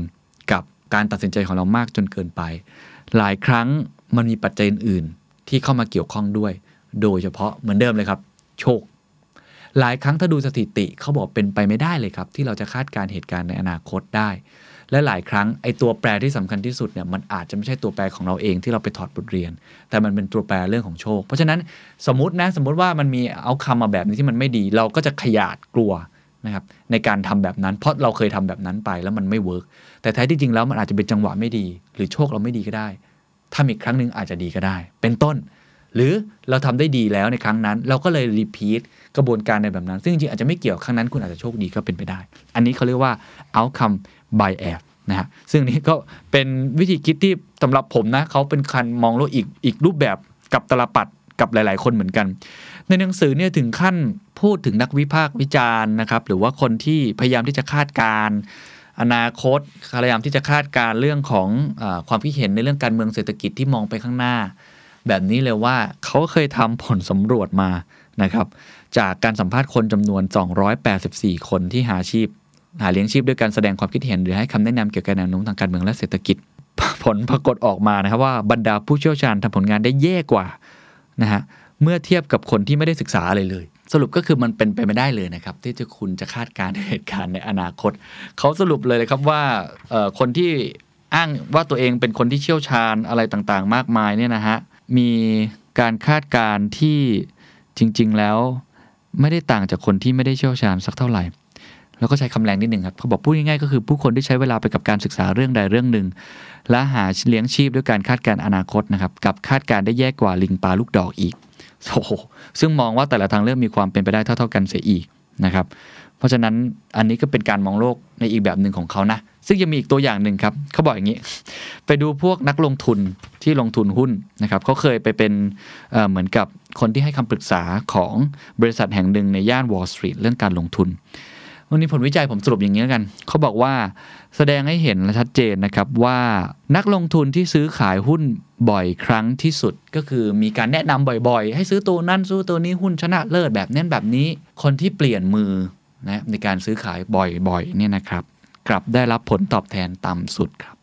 กับการตัดสินใจของเรามากจนเกินไป หลายครั้งมันมีปัจจัยอื่นๆที่เข้ามาเกี่ยวข้องด้วย โดยเฉพาะเหมือนเดิมเลยครับ โชค หลายครั้งถ้าดูสถิติเขาบอกเป็นไปไม่ได้เลยครับ ที่เราจะคาดการณ์เหตุการณ์ในอนาคตได้ และหลายครั้งไอ้ตัวแปรที่สำคัญที่สุดเนี่ยมันอาจจะไม่ใช่ตัวแปรของเราเองที่เราไปถอดบทเรียน แต่มันเป็นตัวแปรเรื่องของโชค เพราะฉะนั้นสมมตินะสมมติว่ามันมี outcome มาแบบนี้ที่มันไม่ดี เราก็จะขยาดกลัวนะครับในการทำแบบนั้น เพราะเราเคยทำแบบนั้นไปแล้วมันไม่ work แต่แท้ที่จริงแล้วมันอาจจะเป็นจังหวะไม่ดี หรือโชคเราไม่ดีก็ได้ทำอีกครั้งหนึ่งอาจจะดีก็ได้ เป็นต้น หรือเราทำได้ดีแล้วในครั้งนั้น เราก็เลย repeat กระบวนการในแบบนั้น ซึ่งจริงอาจจะไม่เกี่ยวครั้งนั้นคุณอาจจะโชคดีก็เป็นไปได้ อันนี้เขาเรียกว่า outcome bias นะฮะซึ่งนี้ก็เป็นวิธีคิดที่สำหรับผมนะเขาเป็นคันมองโลกอีกอีกรูปแบบกับตลปัดกับหลาย ๆ คนเหมือนกัน ในหนังสือเนี่ยถึงขั้นพูดถึงนักวิพากษ์วิจารณ์นะครับ หรือว่าคนที่พยายามที่จะคาดการณ์อนาคตพยายามที่จะคาดการณ์เรื่องของอความคิดเห็นในเรื่องการเมืองเศรษฐกิจที่มองไปข้างหน้า แบบนี้เลยว่าเขาเคยทำผลสำรวจมานะครับ จากการสัมภาษณ์คนจำนวน 284 คนที่หาชีพ หาเลี้ยงชีพด้วยการแสดงความคิดเห็น หรือให้คำแนะนำเกี่ยวกับแนวโน้มทางการเมืองและเศรษฐกิจ ผลปรากฏออกมานะครับว่าบรรดาผู้เชี่ยวชาญทำผลงานได้แย่กว่านะฮะเมื่อเทียบกับคนที่ไม่ได้ศึกษาอะไรเลย สรุปก็คือมันเป็นไปไม่ได้เลยนะครับ ที่จะคุณจะคาดการณ์เหตุการณ์ในอนาคต เขาสรุปเลยนะครับว่าคนที่อ้างว่าตัวเองเป็นคนที่เชี่ยวชาญอะไรต่างๆ มากมายเนี่ยนะฮะมีการคาดการณ์ที่จริง ๆ แล้วไม่ได้ต่างจากคนที่ไม่ได้เชี่ยวชาญสักเท่าไหร่ แล้วก็ใช้คำแรงนิดหนึ่งครับเขาบอกพูดง่ายๆก็คือผู้คนที่ใช้เวลาไปกับการศึกษาเรื่องใดเรื่องหนึ่ง และหาเลี้ยงชีพด้วยการคาดการณ์อนาคตนะครับกับคาดการณ์ได้แย่กว่าลิงปลาลูกดอกอีกโอ้โหซึ่งมองว่าแต่ละทางเลือกมีความเป็นไปได้เท่า ๆ กันเสียอีกนะครับ เพราะฉะนั้นอันนี้ก็เป็นการมองโลกในอีกแบบหนึ่งของเขานะ ซึ่งยังมีอีกตัวอย่างหนึ่งครับเขาบอกอย่างนี้ ไปดูพวกนักลงทุนที่ลงทุนหุ้นนะครับเขาเคยไปเป็นเหมือนกับคนที่ให้คำปรึกษาของบริษัทแห่งหนึ่งในย่านวอลล์สตรีทเรื่องการลงทุน วันนี้ผลวิจัยผมสรุปอย่างนี้แล้วกันเขาบอกว่าแสดงให้เห็นและชัดเจนนะครับว่านักลงทุนที่ซื้อขายหุ้นบ่อยครั้งที่สุด ก็คือมีการแนะนำบ่อยๆ ให้ซื้อตัวนั้นซื้อตัวนี้หุ้นชนะเลิศแบบนั้นแบบนี้ คนที่เปลี่ยนมือนะในการซื้อขายบ่อยๆเนี่ยนะครับ กลับได้รับผลตอบแทนต่ำสุดครับ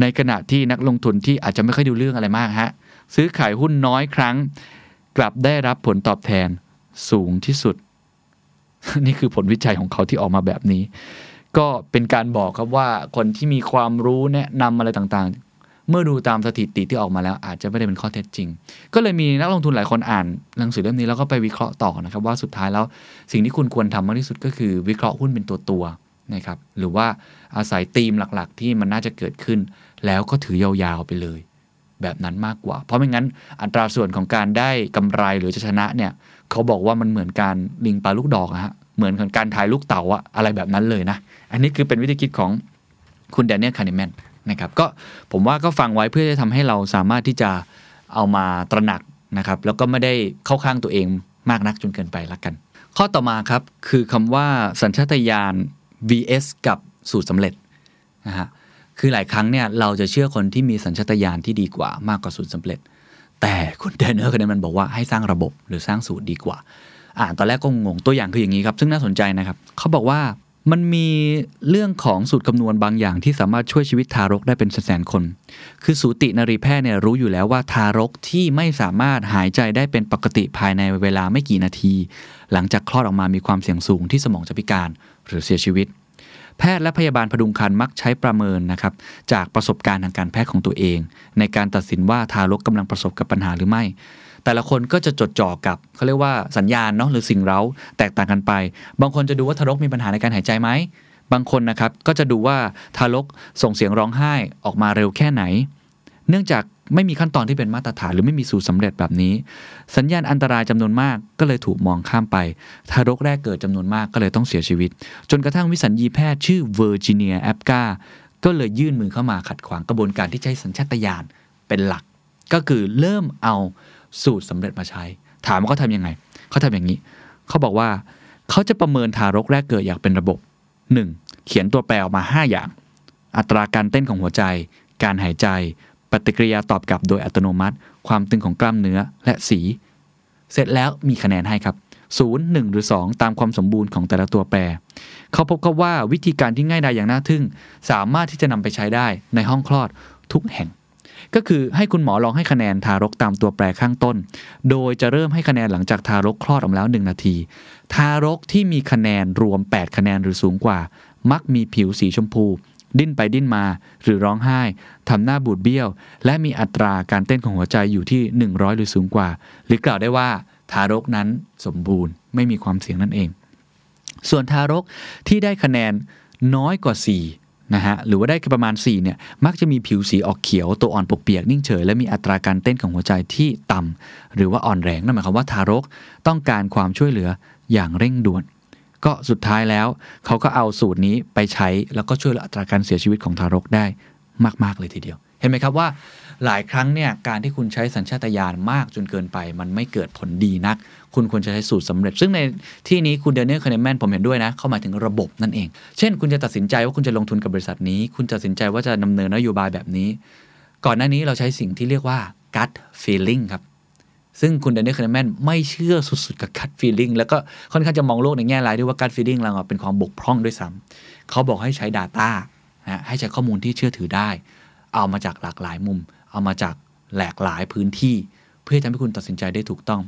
ในขณะที่นักลงทุนที่อาจจะไม่ค่อยดูเรื่องอะไรมากฮะซื้อขายหุ้นน้อยครั้ง กลับได้รับผลตอบแทนสูงที่สุด นี่คือผลวิจัยของเขาที่ออกมาแบบนี้ ก็เป็นการบอกครับว่าคนที่มีความรู้แนะนำอะไรต่างๆ เมื่อดูตามสถิติที่ออกมาแล้ว อาจจะไม่ได้เป็นข้อเท็จจริง ก็เลยมีนักลงทุนหลายคนอ่านหนังสือเล่มนี้แล้วก็ไปวิเคราะห์ต่อนะครับ ว่าสุดท้ายแล้วสิ่งที่คุณควรทำมากที่สุดก็คือ วิเคราะห์หุ้นเป็นตัวตัวนะครับหรือว่าอาศัยธีมหลักๆ ที่มันน่าจะเกิดขึ้น แล้วก็ถือยาวๆไปเลย แบบนั้นมากกว่า เพราะไม่งั้นอัตราส่วนของการได้กำไรหรือจะชนะเนี่ย เขาบอกว่ามันเหมือนการลิงปลาลูกดอกอะฮะเหมือนกับการทายลูกเต๋าอะอะไรแบบนั้นเลยนะ อันนี้คือเป็นวิธีคิดของคุณแดเนียลคาร์เนแมนนะครับก็ผมว่าก็ฟังไว้เพื่อจะทำให้เราสามารถที่จะเอามาตระหนักนะครับ แล้วก็ไม่ได้เข้าข้างตัวเองมากนักจนเกินไปละกัน ข้อต่อมาครับ คือคำว่าสัญชาตญาณ vs กับสูตรสำเร็จนะฮะคือหลายครั้งเนี่ยเราจะเชื่อคนที่มีสัญชาตญาณที่ดีกว่ามากกว่าสูตรสำเร็จ แต่คุณแดนเนอร์คนนี้มันบอกว่าให้สร้างระบบหรือสร้างสูตรดีกว่า อ่านตอนแรกก็งงตัวอย่างคืออย่างนี้ครับ ซึ่งน่าสนใจนะครับ เขาบอกว่ามันมีเรื่องของสูตรคำนวณบางอย่างที่สามารถช่วยชีวิตทารกได้เป็นแสนคน คือสูตินรีแพทย์เนี่ยรู้อยู่แล้วว่าทารกที่ไม่สามารถหายใจได้เป็นปกติภายในเวลาไม่กี่นาที หลังจากคลอดออกมามีความเสี่ยงสูงที่สมองจะพิการหรือเสียชีวิต แพทย์และพยาบาลพดุงครรภ์มักใช้ประเมินนะครับจากประสบการณ์ทางการแพทย์ของตัวเอง ในการตัดสินว่าทารกกำลังประสบกับปัญหาหรือไม่ แต่ละคนก็จะจดจ่อกับเขาเรียกว่าสัญญาณเนาะหรือสิ่งเร้าแตกต่างกันไป บางคนจะดูว่าทารกมีปัญหาในการหายใจไหมบางคนนะครับก็จะดูว่าทารกส่งเสียงร้องไห้ออกมาเร็วแค่ไหน เนื่องจากไม่มีขั้นตอนที่เป็นมาตรฐานหรือไม่มีสูตรสำเร็จแบบนี้ สัญญาณอันตรายจำนวนมากก็เลยถูกมองข้ามไป ทารกแรกเกิดจำนวนมากก็เลยต้องเสียชีวิต จนกระทั่งวิสัญญีแพทย์ชื่อเวอร์จิเนียแอปกาก็เลยยื่นมือเข้ามาขัดขวางกระบวนการที่ใช้สัญชาตญาณเป็นหลัก ก็คือเริ่มเอาสูตรสำเร็จมาใช้ ถามว่าเขาทำยังไง เขาทำอย่างนี้ เขาบอกว่าเขาจะประเมินทารกแรกเกิดอย่างเป็นระบบ 1. เขียนตัวแปรออกมา 5 อย่าง อัตราการเต้นของหัวใจ การหายใจ ปฏิกิริยาตอบกลับโดยอัตโนมัติ ความตึงของกล้ามเนื้อและสี เสร็จแล้วมีคะแนนให้ครับ 0 1 หรือ 2 ตามความสมบูรณ์ของแต่ละตัวแปร เขาพบกับว่าวิธีการที่ง่ายดายอย่างน่าทึ่ง สามารถที่จะนำไปใช้ได้ในห้องคลอดทุกแห่ง ก็คือให้คุณหมอลองให้คะแนนทารกตามตัวแปรข้างต้น โดยจะเริ่มให้คะแนนหลังจากทารกคลอดออกมาแล้ว 1 นาที ทารกที่มีคะแนนรวม 8 คะแนนหรือสูงกว่า มักมีผิวสีชมพู ดิ้นไปดิ้นมา หรือร้องไห้ทำหน้าบูดเบี้ยว และมีอัตราการเต้นของหัวใจอยู่ที่ 100 หรือสูงกว่า หรือกล่าวได้ว่าทารกนั้นสมบูรณ์ไม่มีความเสี่ยงนั่นเอง ส่วนทารกที่ได้คะแนนน้อยกว่า 4 นะฮะ หรือว่าได้ประมาณ 4 เนี่ย มักจะมีผิวสีออกเขียว ตัวอ่อนปกเปียกนิ่งเฉย และมีอัตราการเต้นของหัวใจที่ต่ำหรือว่าอ่อนแรง นั่นหมายความว่าทารกต้องการความช่วยเหลืออย่างเร่งด่วน ก็สุดท้ายแล้วเขาก็เอาสูตรนี้ไปใช้แล้วก็ช่วยลดอัตราการเสียชีวิตของทารกได้มาก ๆ เลยทีเดียว เห็นไหมครับว่าหลายครั้งเนี่ยการที่คุณใช้สัญชาตญาณมากจนเกินไป มันไม่เกิดผลดีนัก คุณควรจะใช้สูตรสำเร็จ ซึ่งในที่นี้คุณแดเนียลคาห์เนแมนผมเห็นด้วยนะ เขาหมายถึงระบบนั่นเอง เช่น คุณจะตัดสินใจว่าคุณจะลงทุนกับบริษัทนี้ คุณจะตัดสินใจว่าจะดำเนินนโยบายแบบนี้ ก่อนหน้านี้เราใช้สิ่งที่เรียกว่า gut feeling ครับ ซึ่งคุณเดนนียลคาร์แมนไม่เชื่อสุดๆกับ gut feeling แล้วก็ค่อนข้างจะมองโลกในแง่ร้ายด้วยว่า gut feeling เราเป็นความบกพร่องด้วยซ้ำเขาบอกให้ใช้ Data นะให้ใช้ข้อมูลที่เชื่อถือได้ เอามาจากหลากหลายมุม เอามาจากหลากหลายพื้นที่ เพื่อทำให้คุณตัดสินใจได้ถูกต้อง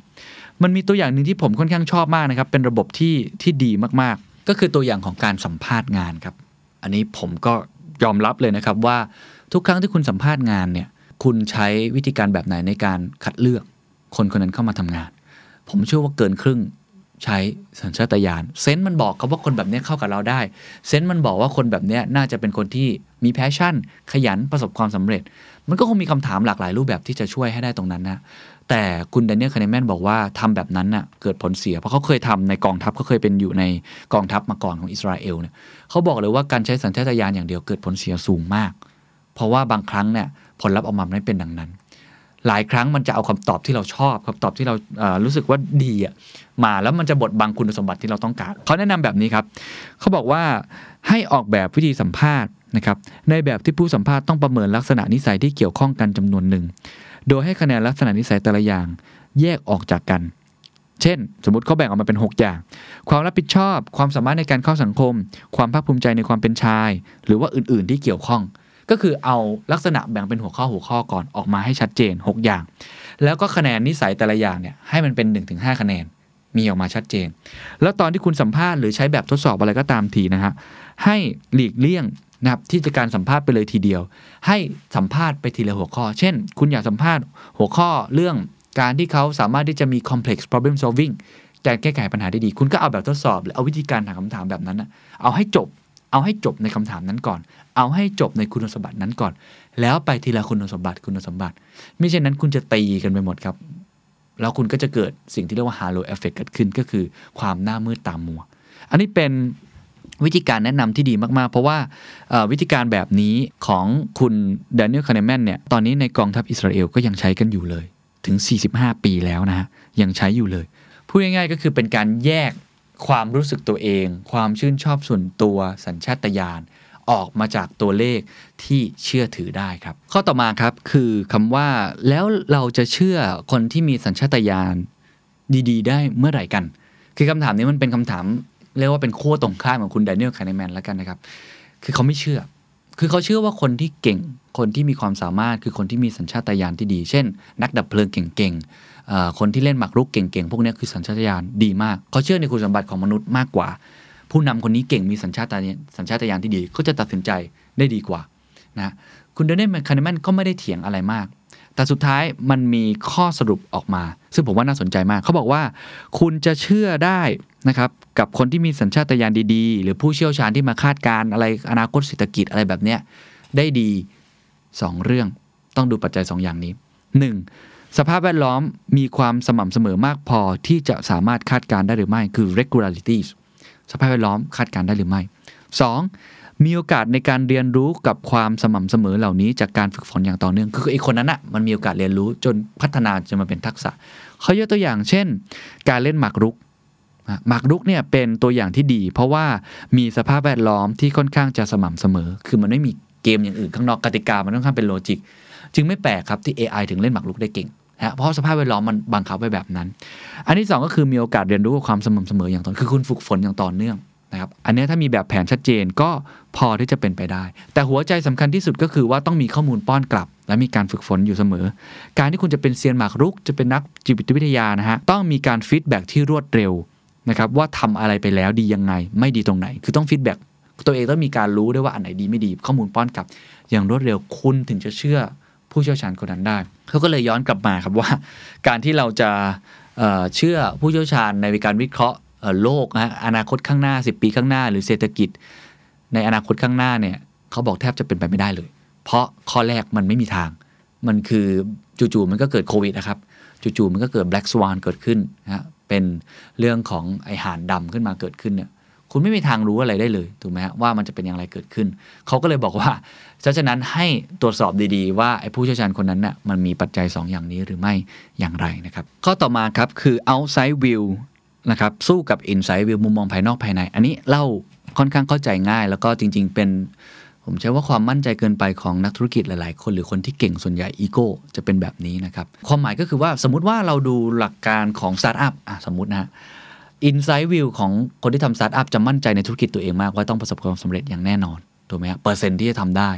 มันมีตัวอย่างหนึ่งที่ผมค่อนข้างชอบมากนะครับ เป็นระบบที่ที่ดีมากๆ ก็คือตัวอย่างของการสัมภาษณ์งานครับ อันนี้ผมก็ยอมรับเลยนะครับว่าทุกครั้งที่คุณสัมภาษณ์งานเนี่ย คุณใช้วิธีการแบบไหนในการคัดเลือก คนคนนั้นเข้ามาทำงาน ผมเชื่อว่าเกินครึ่งใช้สัญชาตญาณ sense มันบอกครับว่าคนแบบนี้เข้ากับเราได้ sense มันบอกว่าคนแบบนี้น่าจะเป็นคนที่มี passion ขยันประสบความสำเร็จ มันก็คงมีคำถามหลากหลายรูปแบบที่จะช่วยให้ได้ตรงนั้นนะแต่คุณแดเนียลคาร์เนแมนบอกว่าทำแบบนั้นน่ะเกิดผลเสีย เพราะเขาเคยทำในกองทัพเขาเคยเป็นอยู่ในกองทัพมาก่อนของอิสราเอลเนี่ยเขาบอกเลยว่าการใช้สัญชาตญาณอย่างเดียวเกิดผลเสียสูงมาก เพราะว่าบางครั้งเนี่ยผลลัพธ์ออกมาไม่เป็นดังนั้น หลายครั้งมันจะเอาคำตอบที่เราชอบคำตอบที่เราเอ่อรู้สึกว่าดีอะมาแล้วมันจะบดบังคุณสมบัติที่เราต้องการเขาแนะนำแบบนี้ครับเขาบอกว่าให้ออกแบบวิธีสัมภาษณ์นะครับในแบบที่ผู้สัมภาษณ์ต้องประเมินลักษณะนิสัยที่เกี่ยวข้องกันจำนวนหนึ่ง โดยให้คะแนนลักษณะนิสัยแต่ละอย่างแยกออกจากกัน เช่น สมมติเขาแบ่งออกมาเป็น 6 อย่าง ความรับผิดชอบ ความสามารถในการเข้าสังคม ความภาคภูมิใจในความเป็นชาย หรือว่าอื่น ๆ ที่เกี่ยวข้อง ก็คือเอาลักษณะแบ่งเป็นหัวข้อหัวข้อก่อนออกมาให้ชัดเจน 6 อย่าง แล้วก็คะแนนนิสัยแต่ละอย่างเนี่ยให้มันเป็น 1-5 คะแนนมีออกมาชัดเจน แล้วตอนที่คุณสัมภาษณ์หรือใช้แบบทดสอบอะไรก็ตามทีนะฮะให้หลีกเลี่ยงนะครับที่จะการสัมภาษณ์ไปเลยทีเดียว ให้สัมภาษณ์ไปทีละหัวข้อ เช่น คุณอยากสัมภาษณ์หัวข้อเรื่องการที่เขาสามารถที่จะมี complex problem solving การแก้ไขปัญหาได้ดี คุณก็เอาแบบทดสอบหรือเอาวิธีการถามคำถามแบบนั้นนะเอาให้จบ เอาให้จบในคำถามนั้นก่อน เอาให้จบในคุณสมบัตินั้นก่อน แล้วไปทีละคุณสมบัติคุณสมบัติ ไม่เช่นนั้นคุณจะตีกันไปหมดครับ แล้วคุณก็จะเกิดสิ่งที่เรียกว่า halo effect เกิดขึ้นก็คือความหน้ามืดตามมัว อันนี้เป็นวิธีการแนะนำที่ดีมาก ๆ เพราะว่าวิธีการแบบนี้ของคุณด a น i e l คา n นแมนเนี่ย ตอนนี้ในกองทัพอิสราเอลก็ยังใช้กันอยู่เลย ถึง 45 ปีแล้วนะฮะ ยังใช้อยู่เลย พูดง่ายๆก็คือเป็นการแยก ความรู้สึกตัวเอง ความชื่นชอบส่วนตัวสัญชาตญาณออกมาจากตัวเลขที่เชื่อถือได้ครับ ข้อต่อมาครับคือคำว่าแล้วเราจะเชื่อคนที่มีสัญชาตญาณดีๆ ได้เมื่อไหร่กัน คือคำถามนี้มันเป็นคำถาม เรียกว่าเป็นขั้วตรงข้ามของคุณแดเนียลคาร์เนแมนแล้วกันนะครับ คือเขาไม่เชื่อ คือเขาเชื่อว่าคนที่เก่ง คนที่มีความสามารถคือคนที่มีสัญชาตญาณที่ดี เช่น นักดับเพลิงเก่งๆ คนที่เล่นหมากรุกเก่งๆ พวกนี้คือสัญชาตญาณดีมากเขาเชื่อในคุณสมบัติของมนุษย์มากกว่า ผู้นำคนนี้เก่งมีสัญชาตญาณสัญชาตญาณที่ดีเขาจะตัดสินใจได้ดีกว่านะคุณแดเนียลคาร์เนแมนก็ไม่ได้เถียงอะไรมาก แต่สุดท้ายมันมีข้อสรุปออกมา ซึ่งผมว่าน่าสนใจมาก เขาบอกว่าคุณจะเชื่อได้นะครับกับคนที่มีสัญชาตญาณดีๆ หรือผู้เชี่ยวชาญที่มาคาดการณ์อะไรอนาคตเศรษฐกิจอะไรแบบเนี้ยได้ดี 2 เรื่องต้องดูปัจจัย 2 อย่างนี้ 1. สภาพแวดล้อมมีความสม่ำเสมอมากพอที่จะสามารถคาดการได้หรือไม่ คือ regularities สภาพแวดล้อมคาดการได้หรือไม่ 2. มีโอกาสในการเรียนรู้กับความสม่ำเสมอเหล่านี้จากการฝึกฝนอย่างต่อเนื่อง คือไอ้คนนั้นอะมันมีโอกาสเรียนรู้จนพัฒนาจนมาเป็นทักษะ เขายกตัวอย่างเช่น การเล่นหมากรุกหมากรุกเนี่ยเป็นตัวอย่างที่ดี เพราะว่ามีสภาพแวดล้อมที่ค่อนข้างจะสม่ำเสมอ คือมันไม่มีเกมอย่างอื่นข้างนอกกติกามันค่อนข้างเป็นโลจิก จึงไม่แปลกครับที่ AI ถึงเล่นหมากรุกได้เก่ง นะเพราะสภาพแวดล้อมมันบังคับไว้แบบนั้น อันที่สองก็คือมีโอกาสเรียนรู้กับความสม่ำเสมออย่างต่อคือคุณฝึกฝนอย่างต่อเนื่องนะครับอันนี้ถ้ามีแบบแผนชัดเจนก็พอที่จะเป็นไปได้ แต่หัวใจสำคัญที่สุดก็คือว่าต้องมีข้อมูลป้อนกลับ และมีการฝึกฝนอยู่เสมอ การที่คุณจะเป็นเซียนหมากรุก จะเป็นนักจิตวิทยานะฮะต้องมีการ feedback ที่รวดเร็วนะครับว่าทำอะไรไปแล้วดียังไง ไม่ดีตรงไหน คือต้อง feedback ตัวเองต้องมีการรู้ด้วยว่าอันไหนดีไม่ดี ข้อมูลป้อนกลับ อย่างรวดเร็วคุณถึงจะเชื่อ ผู้เชี่ยวชาญคนนั้นได้เขาก็เลยย้อนกลับมาครับว่า การที่เราจะเชื่อผู้เชี่ยวชาญในการวิเคราะห์โลกนะฮะอนาคตข้างหน้า 10 ปีข้างหน้า หรือเศรษฐกิจ ในอนาคตข้างหน้าเนี่ยเขาบอกแทบจะเป็นไปไม่ได้เลย เพราะข้อแรกมันไม่มีทาง มันคือจู่ๆมันก็เกิดโควิดนะครับจู่ๆมันก็เกิด black swan เกิดขึ้นนะฮะเป็นเรื่องของไอห่านดำขึ้นมาเกิดขึ้นเนี่ยคุณไม่มีทางรู้อะไรได้เลยถูกไหมฮะว่ามันจะเป็นอย่างไรเกิดขึ้น เขาก็เลยบอกว่า ฉะนั้นให้ตรวจสอบดีๆ ว่าไอ้ผู้เชี่ยวชาญคนนั้นน่ะมันมีปัจจัย2อย่างนี้หรือไม่อย่างไรนะครับ ข้อต่อมาครับคือ outside view นะครับสู้กับ inside view มุมมองภายนอกภายใน อันนี้เล่าค่อนข้างเข้าใจง่าย แล้วก็จริง ๆ เป็น ผมใช้ว่าความมั่นใจเกินไปของนักธุรกิจหลายๆ คน หรือคนที่เก่งส่วนใหญ่อีโก้จะเป็นแบบนี้นะครับ ความหมายก็คือว่าสมมติว่าเราดูหลักการของสตาร์ทอัพอะสมมตินะฮะ Inside View ของคนที่ทำสตาร์ทอัพจะมั่นใจในธุรกิจตัวเองมากว่าต้องประสบความสำเร็จอย่างแน่นอน ถูกไหมฮะเปอร์เซ็นต์ที่จะทำได้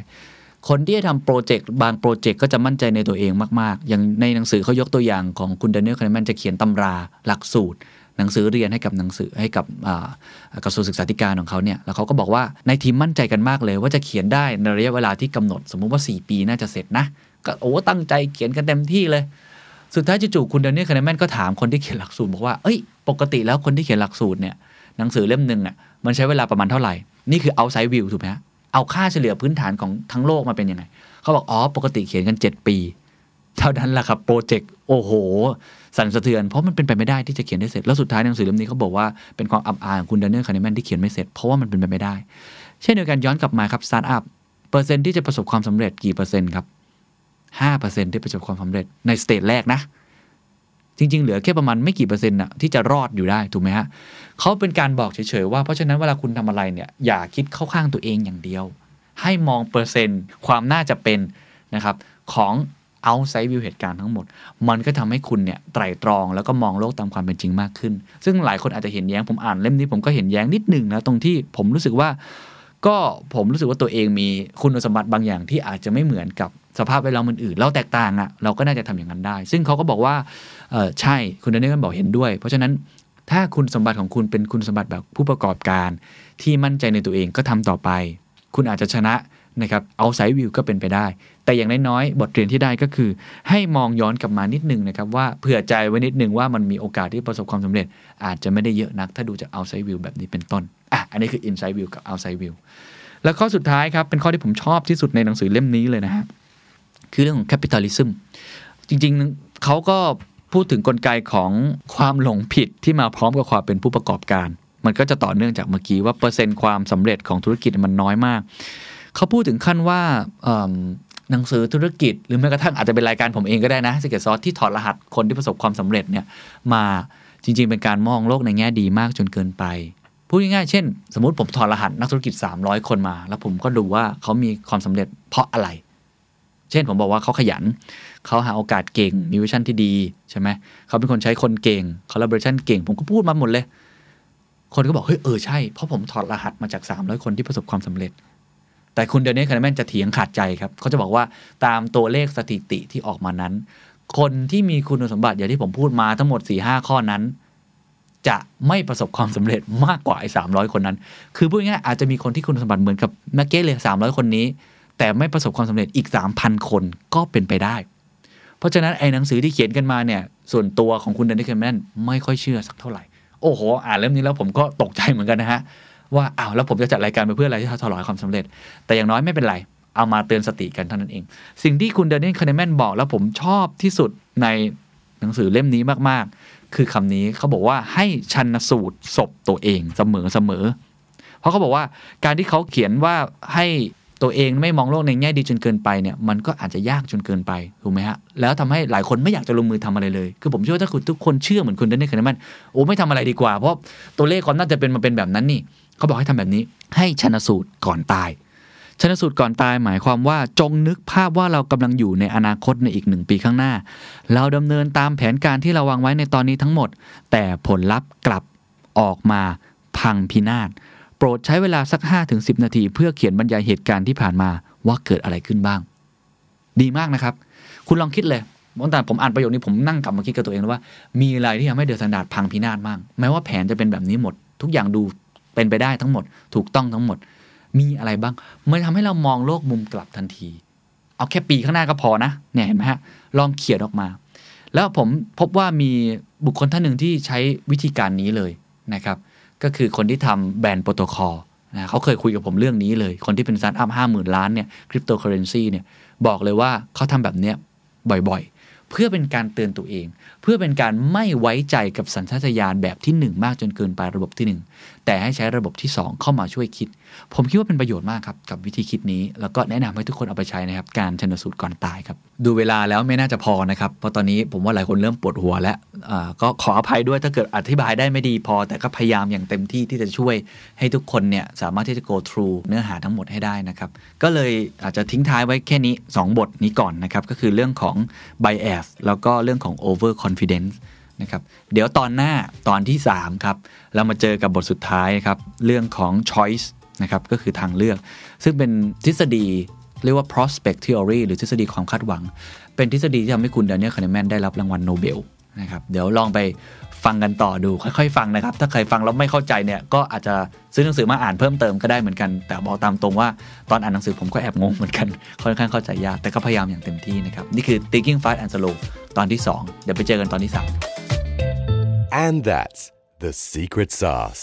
คนที่จะทำโปรเจกต์บางโปรเจกต์ก็จะมั่นใจในตัวเองมาก ๆ อย่างในหนังสือเขายกตัวอย่างของคุณแดเนียลคาร์เนแมนจะเขียนตำราหลักสูตร หนังสือเรียนให้กับหนังสือให้กับกระทรวงศึกษาธิการของเขาเนี่ยแล้วเขาก็บอกว่าในทีมมั่นใจกันมากเลยว่าจะเขียนได้ในระยะเวลาที่กำหนด สมมุติว่า 4 ปีน่าจะเสร็จนะก็โอ้ตั้งใจเขียนกันเต็มที่เลยสุดท้ายจู่ๆคุณแดเนียลคาร์เนแมนก็ถามคนที่เขียนหลักสูตรบอกว่าเอ้ย ปกติแล้วคนที่เขียนหลักสูตรเนี่ยหนังสือเล่มหนึ่งอะมันใช้เวลาประมาณเท่าไหร่ นี่คือ outside view ถูกไหมฮะ เอาค่าเฉลี่ยพื้นฐานของทั้งโลกมาเป็นยังไง เขาบอกอ๋อปกติเขียนกัน 7 ปีเท่านั้นแหละครับโปรเจกต์โอ้โห สั่นสะเทือน เพราะมันเป็นไปไม่ได้ที่จะเขียนได้เสร็จ แล้วสุดท้ายหนังสือเล่มนี้เขาบอกว่าเป็นความอับอายของคุณแดเนียลคาร์เนแมนที่เขียนไม่เสร็จเพราะว่ามันเป็นไปไม่ได้ เช่นเดียวกันย้อนกลับมาครับสตาร์ทอัพเปอร์เซ็นต์ที่จะประสบความสำเร็จกี่เปอร์เซ็นต์ครับห้าเปอร์เซ็นต์ที่ประสบความสำเร็จใน stage แรกนะ จริง ๆ เหลือแค่ประมาณไม่กี่เปอร์เซ็นต์น่ะที่จะรอดอยู่ได้ถูกไหมฮะเขาเป็นการบอกเฉยๆว่าเพราะฉะนั้นเวลาคุณทำอะไรเนี่ยอย่าคิดเข้าข้างตัวเองอย่างเดียว ให้มองเปอร์เซ็นต์ ความน่าจะเป็นนะครับของ outside view เหตุการณ์ทั้งหมด มันก็ทำให้คุณเนี่ยไตร่ตรองแล้วก็มองโลกตามความเป็นจริงมากขึ้น ซึ่งหลายคนอาจจะเห็นแย้งผมอ่านเล่มนี้ผมก็เห็นแย้งนิดหนึ่งนะตรงที่ผมรู้สึกว่า ก็ผมรู้สึกว่าตัวเองมีคุณสมบัติบางอย่างที่อาจจะไม่เหมือนกับสภาพแวดล้อมอื่นๆเราแตกต่างอะ่ะเราก็น่าจะทำอย่างนั้นได้ ซึ่งเขาก็บอกว่าใช่คุณเดนนี่ก็บอกเห็นด้วย เพราะฉะนั้นถ้าคุณสมบัติของคุณเป็นคุณสมบัติแบบผู้ประกอบการ ที่มั่นใจในตัวเองก็ทำต่อไป คุณอาจจะชนะนะครับ outside view ก็เป็นไปได้ แต่อย่างน้อยๆบทเรียนที่ได้ก็คือ ให้มองย้อนกลับมานิดนึงนะครับว่าเผื่อใจไว้นิดนึงว่ามันมีโอกาสที่ประสบความสำเร็จ อาจจะไม่ได้เยอะนัก ถ้าดูจาก outside view แบบนี้เป็นต้น อะอันนี้คือ inside view กับ outside view แล้วข้อสุดท้ายครับเป็นข้อที่ผมชอบที่สุดในหนังสือเล่มนี้เลยนะฮะคือเรื่องของ capitalism จริงๆเขาก็พูดถึงกลไกของความหลงผิดที่มาพร้อมกับความเป็นผู้ประกอบการ มันก็จะต่อเนื่องจากเมื่อกี้ว่าเปอร์เซ็นต์ความสำเร็จของธุรกิจมันน้อยมาก เขาพูดถึงขั้นว่าหนังสือธุรกิจ หรือแม้กระทั่งอาจจะเป็นรายการผมเองก็ได้นะสเกตซอสที่ถอดรหัสคนที่ประสบความสำเร็จเนี่ยมาจริง ๆ เป็นการมองโลกในแง่ดีมากจนเกินไป พูดง่ายๆเช่น สมมติผมถอดรหัสนักธุรกิจ 300 คนมา แล้วผมก็ดูว่าเขามีความสำเร็จเพราะอะไร เช่นผมบอกว่าเขาขยัน เขาหาโอกาสเก่งมี vision ที่ดีใช่ไหมเขาเป็นคนใช้คนเก่ง collaboration เก่ง ผมก็พูดมาหมดเลย คนก็บอกเฮ้ยเออใช่เพราะผมถอดรหัสมาจาก 300 คนที่ประสบความสำเร็จ แต่คุณแดเนียลคาร์เนแมนจะเถียงขาดใจครับเขาจะบอกว่าตามตัวเลขสถิติที่ออกมานั้น คนที่มีคุณสมบัติอย่างที่ผมพูดมาทั้งหมด4-5 ข้อนั้น จะไม่ประสบความสำเร็จมากกว่าไอ้สามร้อยคนนั้น คือพูดง่ายอาจจะมีคนที่คุณสมบัติเหมือนกับแม็กเก้เลยสามร้อยคนนี้ แต่ไม่ประสบความสำเร็จอีกสามพันคนก็เป็นไปได้ เพราะฉะนั้นไอ้หนังสือที่เขียนกันมาเนี่ย ส่วนตัวของคุณแดเนียลคาร์เนแมนไม่ค่อยเชื่อสักเท่าไหร่ โอ้โห อ่านเล่มนี้แล้วผมก็ตกใจเหมือนกันนะฮะ ว่าอ้าวแล้วผมจะจัดรายการไปเพื่ออะไรที่ทลายความสำเร็จ แต่อย่างน้อยไม่เป็นไรเอามาเตือนสติกันเท่านั้นเอง สิ่งที่คุณแดเนียลคาร์เนแมนบอกแล้วผมชอบที่สุดในหนังสือเล่มนี้มาก คือคำนี้เขาบอกว่าให้ชันสูตรศพตัวเองเสมอเสมอ เพราะเขาบอกว่าการที่เขาเขียนว่าให้ตัวเองไม่มองโลกในแง่ดีจนเกินไปเนี่ยมันก็อาจจะยากจนเกินไปถูกไหมฮะแล้วทำให้หลายคนไม่อยากจะลงมือทำอะไรเลย คือผมเชื่อว่าถ้าคุณทุกคนเชื่อเหมือนคุณได้ในขณะนั้นโอ้ไม่ทำอะไรดีกว่า เพราะตัวเลขความน่าจะเป็นมาเป็นแบบนั้นนี่เขาบอกให้ทำแบบนี้ ให้ชันสูตรก่อนตาย ชนสูตรก่อนตายหมายความว่าจงนึกภาพว่าเรากำลังอยู่ในอนาคตในอีกหนึ่งปีข้างหน้า เราดำเนินตามแผนการที่เราวางไว้ในตอนนี้ทั้งหมด แต่ผลลัพธ์กลับออกมาพังพินาศโปรดใช้เวลาสัก 5-10 นาที เพื่อเขียนบรรยายเหตุการณ์ที่ผ่านมาว่าเกิดอะไรขึ้นบ้าง ดีมากนะครับ คุณลองคิดเลยตั้งแต่ผมอ่านประโยคนี้ผมนั่งกลับมาคิดกับตัวเองว่า มีอะไรที่ทำให้เดือดสันดาดพังพินาศมากแม้ว่าแผนจะเป็นแบบนี้หมด ทุกอย่างดูเป็นไปได้ทั้งหมด ถูกต้องทั้งหมด มีอะไรบ้าง มันทำให้เรามองโลกมุมกลับทันที เอาแค่ปีข้างหน้าก็พอนะเนี่ยเห็นไหมฮะลองเขียนออกมา แล้วผมพบว่ามีบุคคลท่านหนึ่งที่ใช้วิธีการนี้เลยนะครับ ก็คือคนที่ทำ Band Protocol นะเขาเคยคุยกับผมเรื่องนี้เลย คนที่เป็นสตาร์ทอัพห้าหมื่นล้านเนี่ยคริปโตเคอเรนซีเนี่ยบอกเลยว่าเขาทำแบบเนี้ยบ่อยๆ เพื่อเป็นการเตือนตัวเอง เพื่อเป็นการไม่ไว้ใจกับสัญชาตญาณแบบที่ 1 มากจนเกินไประบบที่ 1 แต่ให้ใช้ระบบที่ 2 เข้ามาช่วยคิด ผมคิดว่าเป็นประโยชน์มากครับ กับวิธีคิดนี้ แล้วก็แนะนำให้ทุกคนเอาไปใช้นะครับ การชันสูตรก่อนตายครับ ดูเวลาแล้วไม่น่าจะพอนะครับ เพราะตอนนี้ผมว่าหลายคนเริ่มปวดหัวแล้วก็ขออภัยด้วยถ้าเกิดอธิบายได้ไม่ดีพอ แต่ก็พยายามอย่างเต็มที่ที่จะช่วยให้ทุกคนเนี่ยสามารถที่จะ go through เนื้อหาทั้งหมดให้ได้นะครับก็เลยอาจจะทิ้งท้ายไว้แค่นี้ 2 บทนี้ก่อนนะครับก็คือเรื่องของ bias แล้วก็เรื่องของ over confidence นะครับเดี๋ยวตอนหน้าตอนที่ 3 ครับ เรามาเจอกับบทสุดท้ายครับ เรื่องของ choice นะครับก็คือทางเลือก ซึ่งเป็นทฤษฎีเรียกว่า prospect theory หรือทฤษฎีความคาดหวัง เป็นทฤษฎีที่ทำให้คุณแดเนียลคาร์เนแมนได้รับรางวัลโนเบลนะครับเดี๋ยวลองไป ฟังกันต่อดูค่อยๆ ฟังนะครับ ถ้าใครฟังแล้วไม่เข้าใจเนี่ยก็อาจจะซื้อหนังสือมาอ่านเพิ่มเติมก็ได้เหมือนกัน แต่บอกตามตรงว่าตอนอ่านหนังสือผมก็แอบงงเหมือนกันค่อนข้างเข้าใจยากแต่ก็พยายามอย่างเต็มที่นะครับนี่คือ thinking fast and slow ตอนที่ 2 เดี๋ยวไปเจอกันตอนที่ 3 and that's the secret sauce